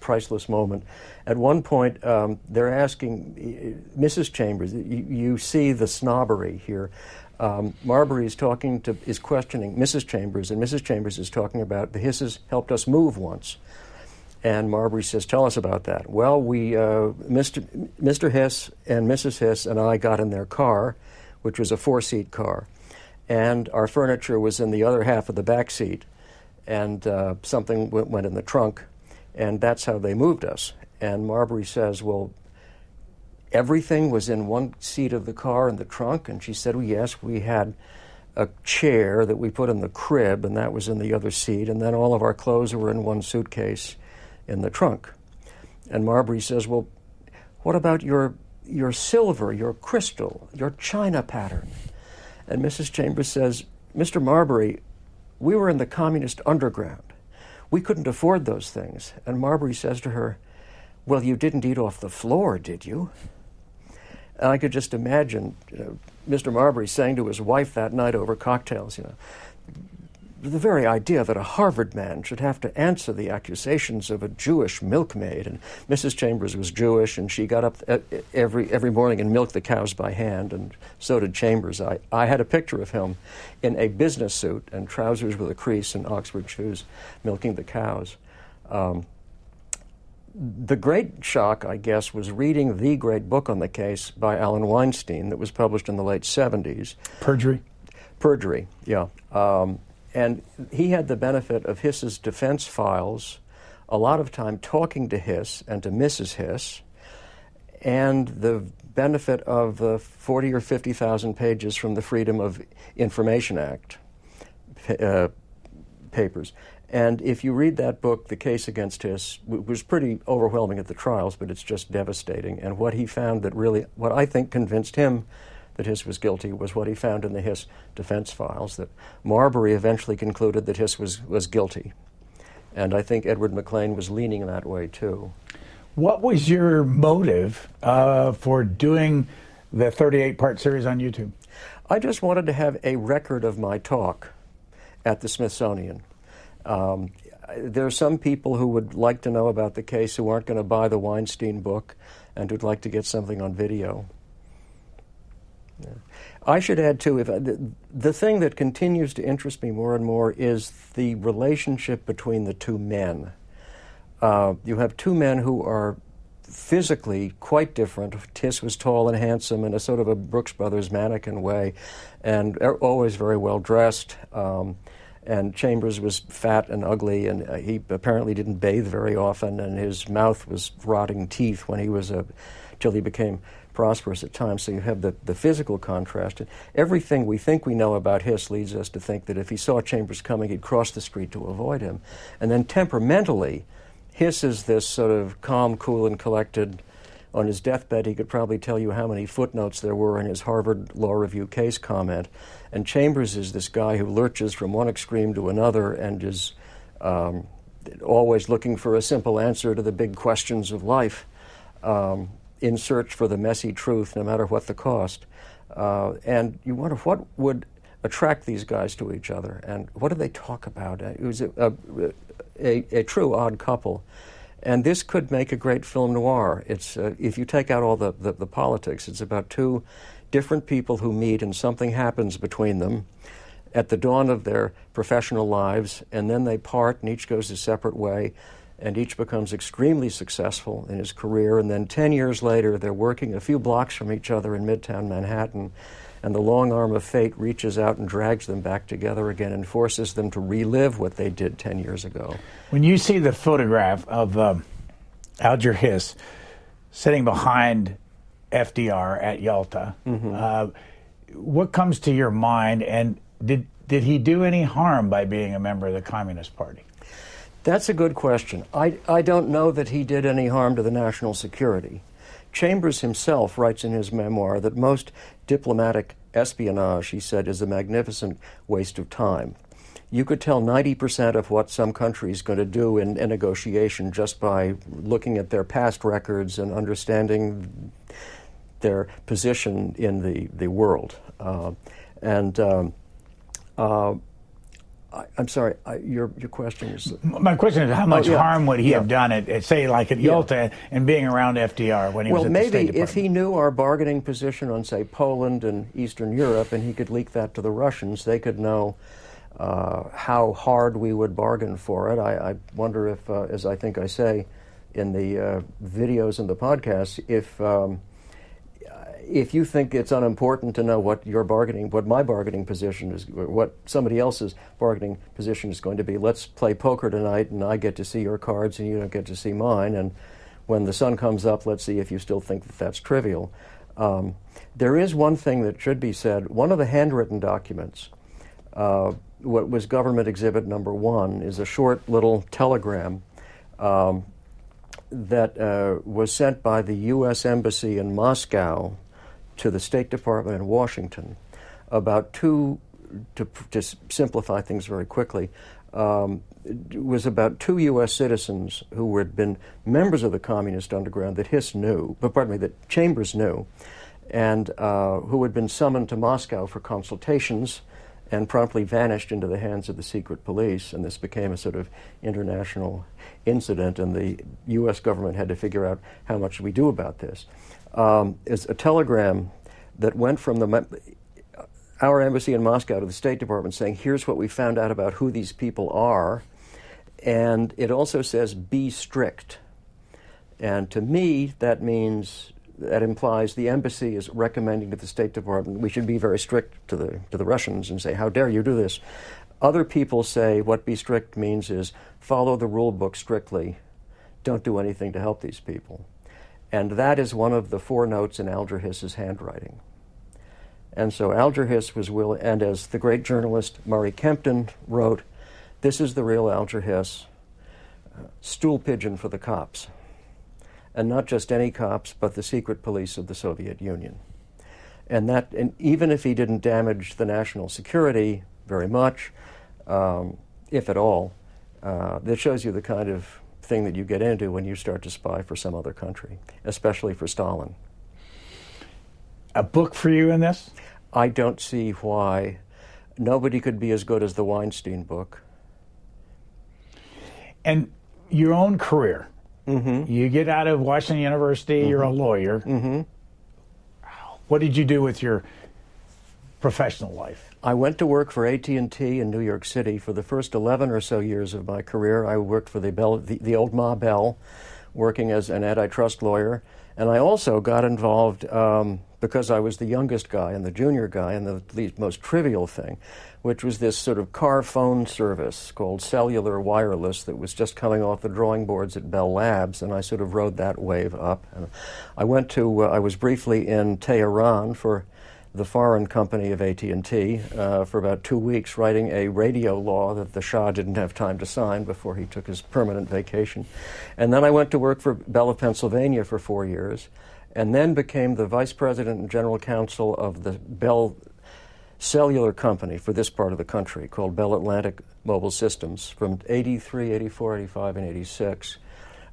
priceless moment. At one point, um, they're asking Mrs. Chambers. You, you see the snobbery here. Um, Marbury is talking to is questioning Mrs. Chambers, and Mrs. Chambers is talking about the Hisses helped us move once. And Marbury says, "Tell us about that." Well, we uh, Mr. Mr. Hiss and Mrs. Hiss and I got in their car, which was a four-seat car, and our furniture was in the other half of the back seat, and uh, something went, went in the trunk and that's how they moved us. And Marbury says, Well, everything was in one seat of the car in the trunk? And she said, Well, yes, we had a chair that we put in the crib, and that was in the other seat. And then all of our clothes were in one suitcase in the trunk. And Marbury says, Well, what about your, your silver, your crystal, your china pattern? And Mrs. Chambers says, Mr. Marbury, we were in the communist underground. We couldn't afford those things. And Marbury says to her, Well, you didn't eat off the floor, did you? And I could just imagine you know, Mr. Marbury saying to his wife that night over cocktails, you know, the very idea that a Harvard man should have to answer the accusations of a Jewish milkmaid. And Mrs. Chambers was Jewish, and she got up every, every morning and milked the cows by hand, and so did Chambers. I, I had a picture of him in a business suit and trousers with a crease and Oxford shoes milking the cows. Um, the great shock, I guess, was reading the great book on the case by Allen Weinstein that was published in the late 70s. Perjury? Perjury, yeah. Um, and he had the benefit of Hiss's defense files, a lot of time talking to Hiss and to Mrs. Hiss, and the benefit of the 40 or 50,000 pages from the Freedom of Information Act uh, papers. And if you read that book, the case against Hiss was pretty overwhelming at the trials, but it's just devastating. And what he found that really, what I think convinced him that Hiss was guilty was what he found in the Hiss defense files, that Marbury eventually concluded that Hiss was, was guilty. And I think Edward McLean was leaning that way too. What was your motive uh, for doing the 38 part series on YouTube? I just wanted to have a record of my talk at the Smithsonian. Um, there are some people who would like to know about the case who aren't going to buy the Weinstein book and who'd like to get something on video. Yeah. I should add too, if I, the, the thing that continues to interest me more and more is the relationship between the two men. Uh, you have two men who are physically quite different. Hiss was tall and handsome in a sort of a Brooks Brothers mannequin way, and always very well dressed. Um, and Chambers was fat and ugly, and uh, he apparently didn't bathe very often, and his mouth was rotting teeth when he was a, till he became prosperous at times. So you have the, the physical contrast. And everything we think we know about Hiss leads us to think that if he saw Chambers coming, he'd cross the street to avoid him. And then temperamentally, Hiss is this sort of calm, cool, and collected. On his deathbed, he could probably tell you how many footnotes there were in his Harvard Law Review case comment. And Chambers is this guy who lurches from one extreme to another and is um, always looking for a simple answer to the big questions of life. Um, in search for the messy truth, no matter what the cost. Uh, and you wonder what would attract these guys to each other, and what do they talk about? It was a, a, a, a true odd couple. And this could make a great film noir. It's, uh, if you take out all the, the, the politics, it's about two different people who meet and something happens between them at the dawn of their professional lives, and then they part and each goes a separate way and each becomes extremely successful in his career. And then 10 years later, they're working a few blocks from each other in Midtown Manhattan, and the long arm of fate reaches out and drags them back together again and forces them to relive what they did 10 years ago. When you see the photograph of um, Alger Hiss sitting behind FDR at Yalta, mm-hmm. uh, what comes to your mind, and did, did he do any harm by being a member of the Communist Party? That's a good question. I, I don't know that he did any harm to the national security. Chambers himself writes in his memoir that most diplomatic espionage, he said, is a magnificent waste of time. You could tell 90% of what some country is going to do in a negotiation just by looking at their past records and understanding their position in the, the world. Uh, and um, uh, I, am sorry, I, your your question is. My question is, how much oh, yeah. harm would he yeah. have done at, at, say, like at Yalta yeah. and being around FDR when he well, was at maybe the State Department? if he knew our bargaining position on, say, Poland and Eastern Europe, and he could leak that to the Russians, they could know uh, how hard we would bargain for it. I, I wonder if, uh, as I think I say in the uh, videos and the podcasts, if. Um, if you think it's unimportant to know what your bargaining, what my bargaining position is, what somebody else's bargaining position is going to be, let's play poker tonight, and I get to see your cards, and you don't get to see mine. And when the sun comes up, let's see if you still think that that's trivial. Um, there is one thing that should be said. One of the handwritten documents, uh, what was government exhibit number one, is a short little telegram. Um, that uh, was sent by the U.S. Embassy in Moscow to the State Department in Washington about two, to, to simplify things very quickly, um, was about two U.S. citizens who had been members of the communist underground that Hiss knew, but pardon me, that Chambers knew, and uh, who had been summoned to Moscow for consultations and promptly vanished into the hands of the secret police. And this became a sort of international incident, and the U.S. government had to figure out how much we do about this. Um, is a telegram that went from the our embassy in Moscow to the State Department saying, "Here's what we found out about who these people are," and it also says, "Be strict." And to me, that means that implies the embassy is recommending to the State Department we should be very strict to the to the Russians and say, "How dare you do this?" Other people say what "be strict" means is follow the rule book strictly. Don't do anything to help these people, and that is one of the four notes in Alger Hiss's handwriting. And so Alger Hiss was willing, and as the great journalist Murray Kempton wrote, "This is the real Alger Hiss, uh, stool pigeon for the cops." and not just any cops, but the secret police of the Soviet Union. And that, and even if he didn't damage the national security very much, um, if at all, uh, that shows you the kind of thing that you get into when you start to spy for some other country, especially for Stalin. A book for you in this? I don't see why nobody could be as good as the Weinstein book. And your own career. Mm-hmm. You get out of Washington University, mm-hmm. you're a lawyer. Mm-hmm. What did you do with your professional life? I went to work for AT&T in New York City for the first 11 or so years of my career. I worked for the, Bell, the, the old Ma Bell, working as an antitrust lawyer. And I also got involved um, because I was the youngest guy and the junior guy and the least, most trivial thing, which was this sort of car phone service called Cellular Wireless that was just coming off the drawing boards at Bell Labs, and I sort of rode that wave up. And I went to, uh, I was briefly in Tehran for the foreign company of AT&T uh, for about two weeks, writing a radio law that the Shah didn't have time to sign before he took his permanent vacation. And then I went to work for Bell of Pennsylvania for four years, and then became the vice president and general counsel of the Bell cellular company for this part of the country called Bell Atlantic Mobile Systems from 83, 84, 85, and 86.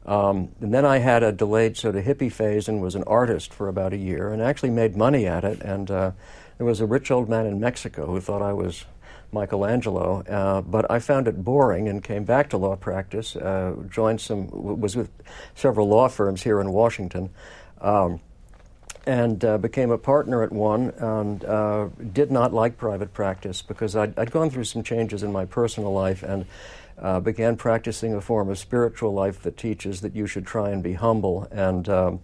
Um, and then I had a delayed sort of hippie phase and was an artist for about a year and actually made money at it. And uh, there was a rich old man in Mexico who thought I was Michelangelo, uh, but I found it boring and came back to law practice. Uh, joined some, was with several law firms here in Washington. Um, and uh, became a partner at one and uh, did not like private practice because I'd, I'd, gone through some changes in my personal life and uh, began practicing a form of spiritual life that teaches that you should try and be humble. And um,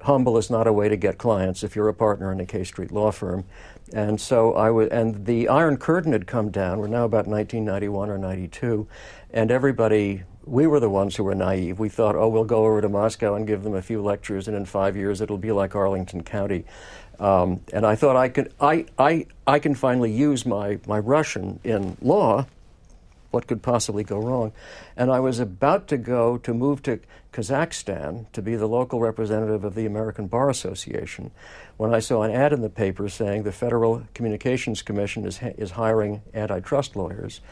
humble is not a way to get clients if you're a partner in a K Street law firm. And so I was, and the Iron Curtain had come down. We're now about 1991 or 92, and everybody we were the ones who were naive. We thought, oh, we'll go over to Moscow and give them a few lectures, and in five years it'll be like Arlington County. Um, and I thought I could, I, I, I can finally use my, my Russian in law. What could possibly go wrong? And I was about to go to move to Kazakhstan to be the local representative of the American Bar Association when I saw an ad in the paper saying the Federal Communications Commission is, is hiring antitrust lawyers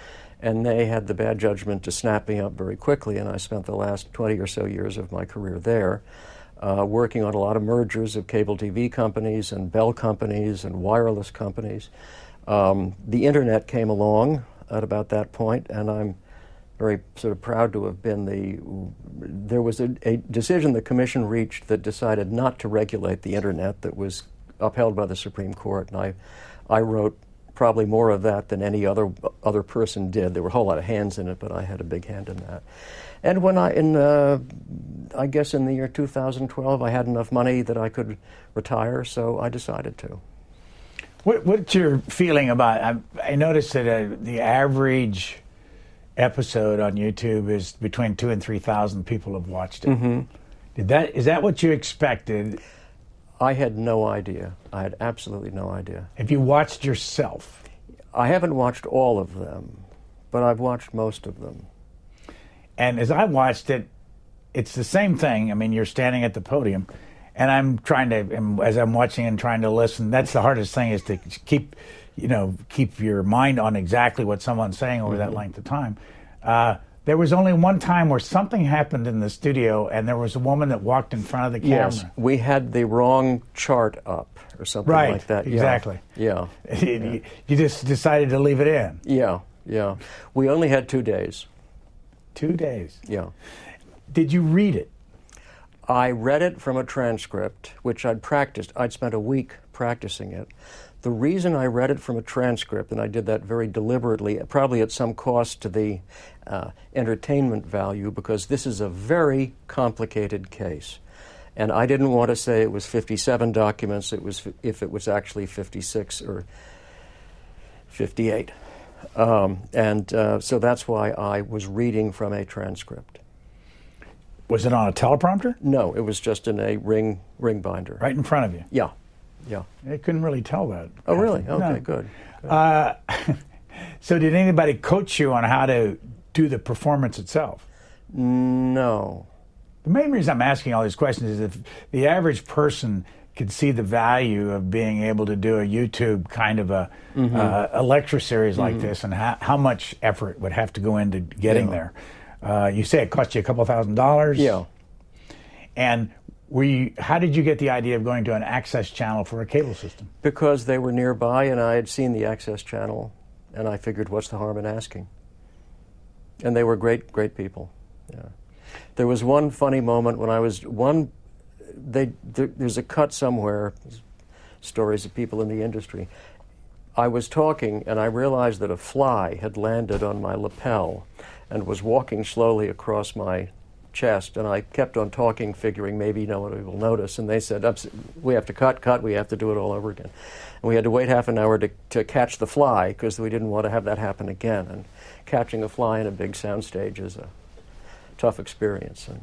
and they had the bad judgment to snap me up very quickly, and I spent the last 20 or so years of my career there. Uh, working on a lot of mergers of cable TV companies and Bell companies and wireless companies. Um, the internet came along at about that point, and I'm very sort of proud to have been the. There was a, a decision the commission reached that decided not to regulate the internet that was upheld by the Supreme Court, and I, I wrote probably more of that than any other other person did. There were a whole lot of hands in it, but I had a big hand in that. And when I, in uh, I guess in the year 2012, I had enough money that I could retire, so I decided to. What, what's your feeling about? I, I noticed that uh, the average episode on YouTube is between two and three thousand people have watched it. Mm-hmm. Did that is that what you expected? I had no idea. I had absolutely no idea. Have you watched yourself? I haven't watched all of them, but I've watched most of them. And as I watched it, it's the same thing. I mean, you're standing at the podium, and I'm trying to, as I'm watching and trying to listen, that's the hardest thing is to keep, you know, keep your mind on exactly what someone's saying over mm-hmm. that length of time. Uh, There was only one time where something happened in the studio, and there was a woman that walked in front of the camera. Yes, we had the wrong chart up or something Right, like that. Yeah. exactly. Yeah. <laughs> you, you just decided to leave it in. Yeah. Yeah. We only had two days. Two days. Yeah. Did you read it? I read it from a transcript, which I'd practiced. I'd spent a week practicing it. The reason I read it from a transcript, and I did that very deliberately, probably at some cost to the uh, entertainment value, because this is a very complicated case. And I didn't want to say it was 57 documents, it was, if it was actually 56 or 58. Um, and uh, so that's why I was reading from a transcript. Was it on a teleprompter? No, it was just in a ring ring binder. Right in front of you. Yeah, yeah. I couldn't really tell that. Oh, really? No. Okay, good. good. Uh, <laughs> so, did anybody coach you on how to do the performance itself? no. The main reason I'm asking all these questions is if the average person could see the value of being able to do a YouTube kind of a, Mm-hmm. uh, a lecture series like this and how, how much effort would have to go into getting Yeah. there. Uh, you say it cost you a couple thousand dollars. Yeah. And were you, how did you get the idea of going to an access channel for a cable system? Because they were nearby and I had seen the access channel, and I figured, what's the harm in asking? And they were great, great people. Yeah. There was one funny moment when I was one. They there, there's a cut somewhere. Stories of people in the industry. I was talking and I realized that a fly had landed on my lapel and was walking slowly across my chest. And I kept on talking, figuring maybe nobody will notice. And they said, We have to cut, cut, we have to do it all over again. And we had to wait half an hour to, to catch the fly because we didn't want to have that happen again. And catching a fly in a big soundstage is a tough experience. And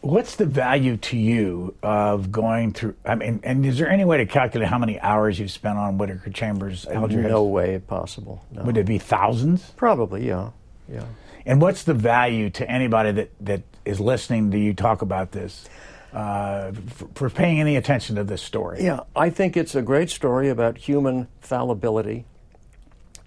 What's the value to you of going through? I mean, and is there any way to calculate how many hours you've spent on Whittaker Chambers no way possible. No. Would it be thousands? Probably, yeah. Yeah. And what's the value to anybody that, that is listening to you talk about this uh, for, for paying any attention to this story? Yeah, I think it's a great story about human fallibility.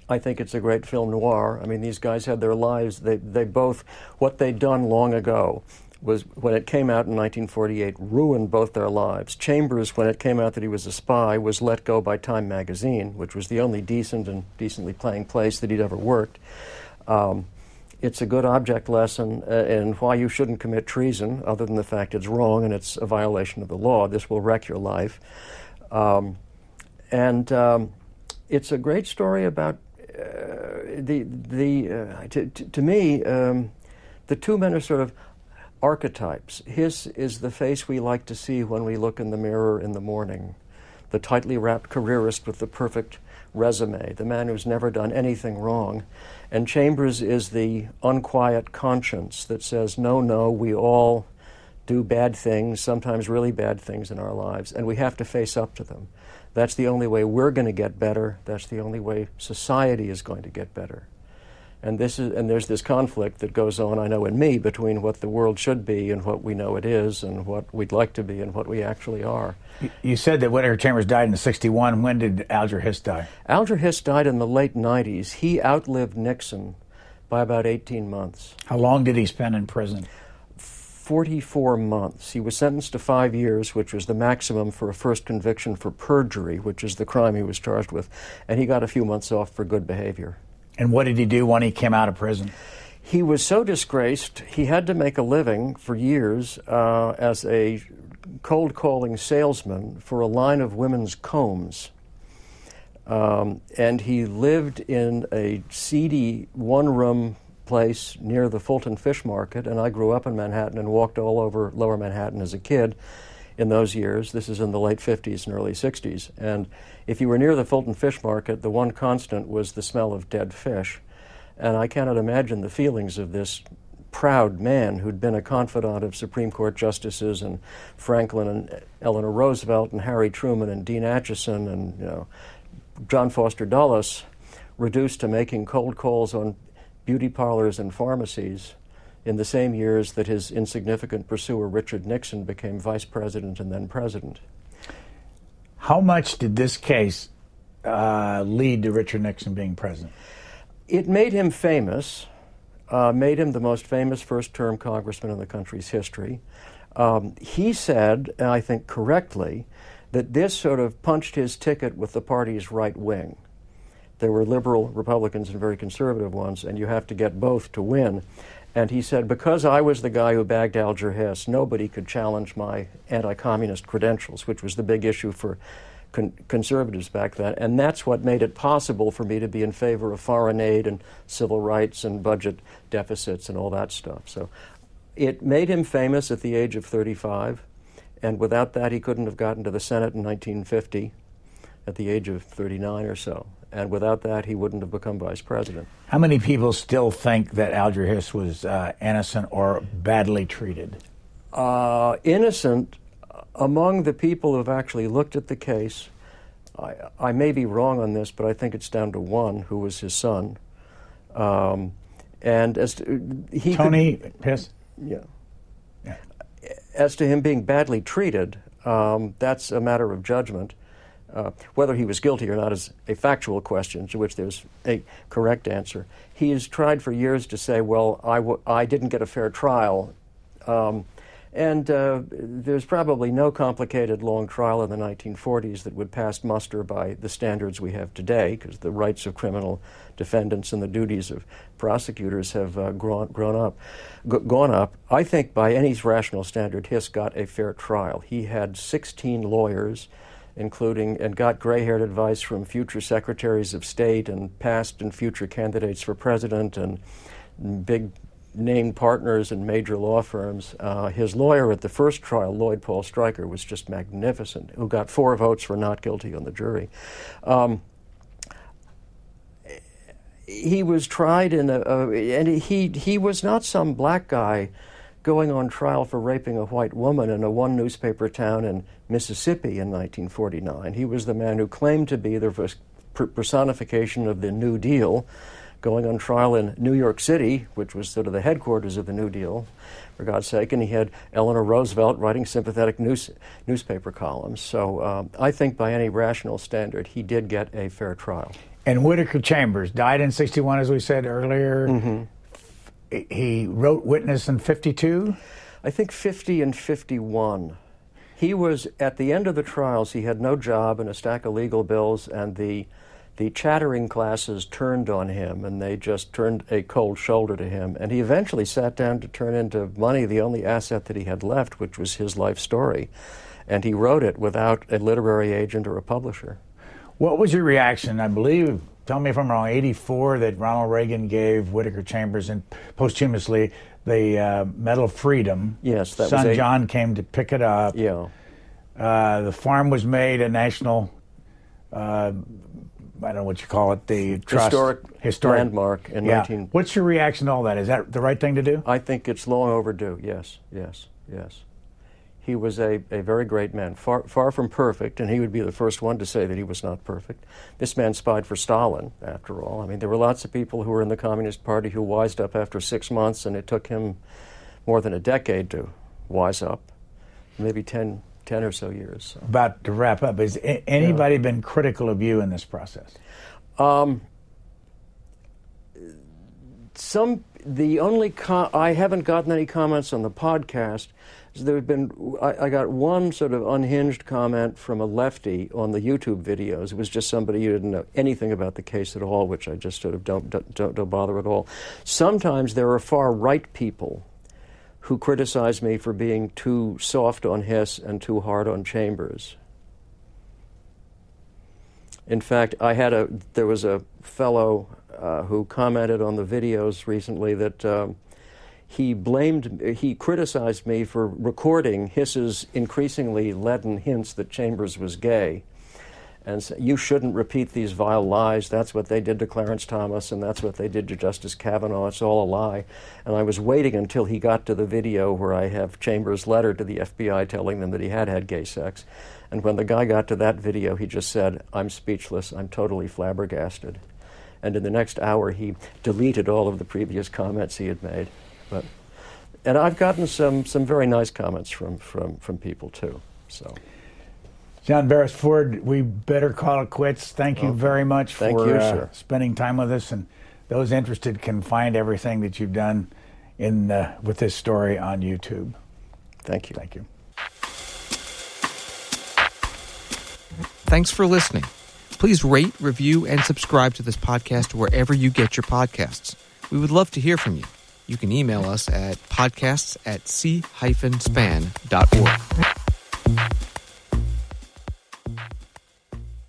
I think it's a great film noir. I mean, these guys had their lives. They, they both, what they'd done long ago was, when it came out in 1948, ruined both their lives. Chambers, when it came out that he was a spy, was let go by Time magazine, which was the only decent and decently playing place that he'd ever worked. Um, it's a good object lesson uh, in why you shouldn't commit treason, other than the fact it's wrong and it's a violation of the law. This will wreck your life. Um, and um, it's a great story about uh, the the uh, to, to, to me um, the two men are sort of archetypes. Hiss is the face we like to see when we look in the mirror in the morning, the tightly wrapped careerist with the perfect resume, the man who's never done anything wrong. And Chambers is the unquiet conscience that says, no, no, we all do bad things, sometimes really bad things in our lives, and we have to face up to them. That's the only way we're going to get better. That's the only way society is going to get better. And this is and there's this conflict that goes on, I know, in me between what the world should be and what we know it is, and what we'd like to be and what we actually are. You- said that Whittaker Chambers died in 61. When did Alger Hiss die? Alger Hiss died in the late 90s. He outlived Nixon by about 18 months. How long did he spend in prison? 44 months. He was sentenced to five years, which was the maximum for a first conviction for perjury, which is the crime he was charged with, and he got a few months off for good behavior. And what did he do when he came out of prison? He was so disgraced, he had to make a living for years uh, as a cold calling salesman for a line of women's combs. Um, and he lived in a seedy one room place near the Fulton Fish Market. And I grew up in Manhattan and walked all over lower Manhattan as a kid in those years. This is in the late 50s and early 60s. And if you were near the Fulton Fish Market, the one constant was the smell of dead fish. And I cannot imagine the feelings of this proud man who'd been a confidant of Supreme Court justices and Franklin and Eleanor Roosevelt and Harry Truman and Dean Acheson and you know John Foster Dulles, reduced to making cold calls on beauty parlors and pharmacies in the same years that his insignificant pursuer Richard Nixon became vice president and then president. How much did this case uh, lead to Richard Nixon being president? It made him famous. uh, made him the most famous first term congressman in the country's history. Um, he said, and I think correctly, that this sort of punched his ticket with the party's right wing. There were liberal Republicans and very conservative ones, and you have to get both to win. And he said, because I was the guy who bagged Alger Hiss, nobody could challenge my anti communist credentials, which was the big issue for con- conservatives back then. And that's what made it possible for me to be in favor of foreign aid and civil rights and budget deficits and all that stuff. So it made him famous at the age of 35. And without that, he couldn't have gotten to the Senate in 1950 at the age of 39 or so. And without that, he wouldn't have become vice president. How many people still think that Alger Hiss was uh, innocent or badly treated? Uh, innocent among the people who've actually looked at the case. I, I, may be wrong on this, but I think it's down to one who was his son. Um, and as to, he Tony could, Hiss? Yeah. yeah. As to him being badly treated, um, that's a matter of judgment. Uh, whether he was guilty or not is a factual question to which there's a correct answer. He has tried for years to say, well, I w- I didn't get a fair trial. Um, and uh, there's probably no complicated long trial in the 1940s that would pass muster by the standards we have today, because the rights of criminal defendants and the duties of prosecutors have uh, grown, grown up, g- gone up. I think by any rational standard, Hiss got a fair trial. He had 16 lawyers including and got gray haired advice from future secretaries of state and past and future candidates for president and big named partners in major law firms. Uh, his lawyer at the first trial, Lloyd Paul Stryker, was just magnificent, who got four votes for not guilty on the jury. Um, he was tried in a, a, and he he was not some black guy going on trial for raping a white woman in a one newspaper town in Mississippi in 1949. He was the man who claimed to be the personification of the New Deal, going on trial in New York City, which was sort of the headquarters of the New Deal, for God's sake, and he had Eleanor Roosevelt writing sympathetic news, newspaper columns. So um, I think by any rational standard, he did get a fair trial. And Whittaker Chambers died in 61, as we said earlier. Mm-hmm he wrote Witness in 52? I think 50 and 51. He was, at the end of the trials, he had no job and a stack of legal bills, and the, the chattering classes turned on him, and they just turned a cold shoulder to him. And he eventually sat down to turn into money the only asset that he had left, which was his life story. And he wrote it without a literary agent or a publisher. What was your reaction? I believe tell me if I'm wrong, 84 that Ronald Reagan gave Whittaker Chambers and posthumously the uh, Medal of Freedom. Yes, that Son was a, John came to pick it up. Yeah. Uh, the farm was made a national, uh, I don't know what you call it, the trust. Historic, historic landmark in yeah. 19... What's your reaction to all that? Is that the right thing to do? I think it's long overdue, yes, yes, yes he was a, a very great man, far, far from perfect, and he would be the first one to say that he was not perfect. This man spied for Stalin, after all. I mean, there were lots of people who were in the Communist Party who wised up after six months, and it took him more than a decade to wise up, maybe 10, 10 or so years. So. About to wrap up, has anybody yeah. been critical of you in this process? Um, some the only I haven't gotten any comments on the podcast there had been I, I, got one sort of unhinged comment from a lefty on the YouTube videos. It was just somebody who didn't know anything about the case at all, which I just sort of don't don't, don't bother at all. Sometimes there are far right people who criticize me for being too soft on Hiss and too hard on Chambers. In fact, I had a there was a fellow uh, who commented on the videos recently that. Um, he blamed, he criticized me for recording Hiss's increasingly leaden hints that Chambers was gay. And said, you shouldn't repeat these vile lies. That's what they did to Clarence Thomas, and that's what they did to Justice Kavanaugh. It's all a lie. And I was waiting until he got to the video where I have Chambers' letter to the FBI telling them that he had had gay sex. And when the guy got to that video, he just said, I'm speechless. I'm totally flabbergasted. And in the next hour, he deleted all of the previous comments he had made. But and I've gotten some some very nice comments from from from people too. So. John Beresford, we better call it quits. Thank you okay. very much Thank for you, uh, spending time with us and those interested can find everything that you've done in uh, with this story on YouTube. Thank you. Thank you. Thanks for listening. Please rate, review, and subscribe to this podcast wherever you get your podcasts. We would love to hear from you. You can email us at podcasts at c-span.org.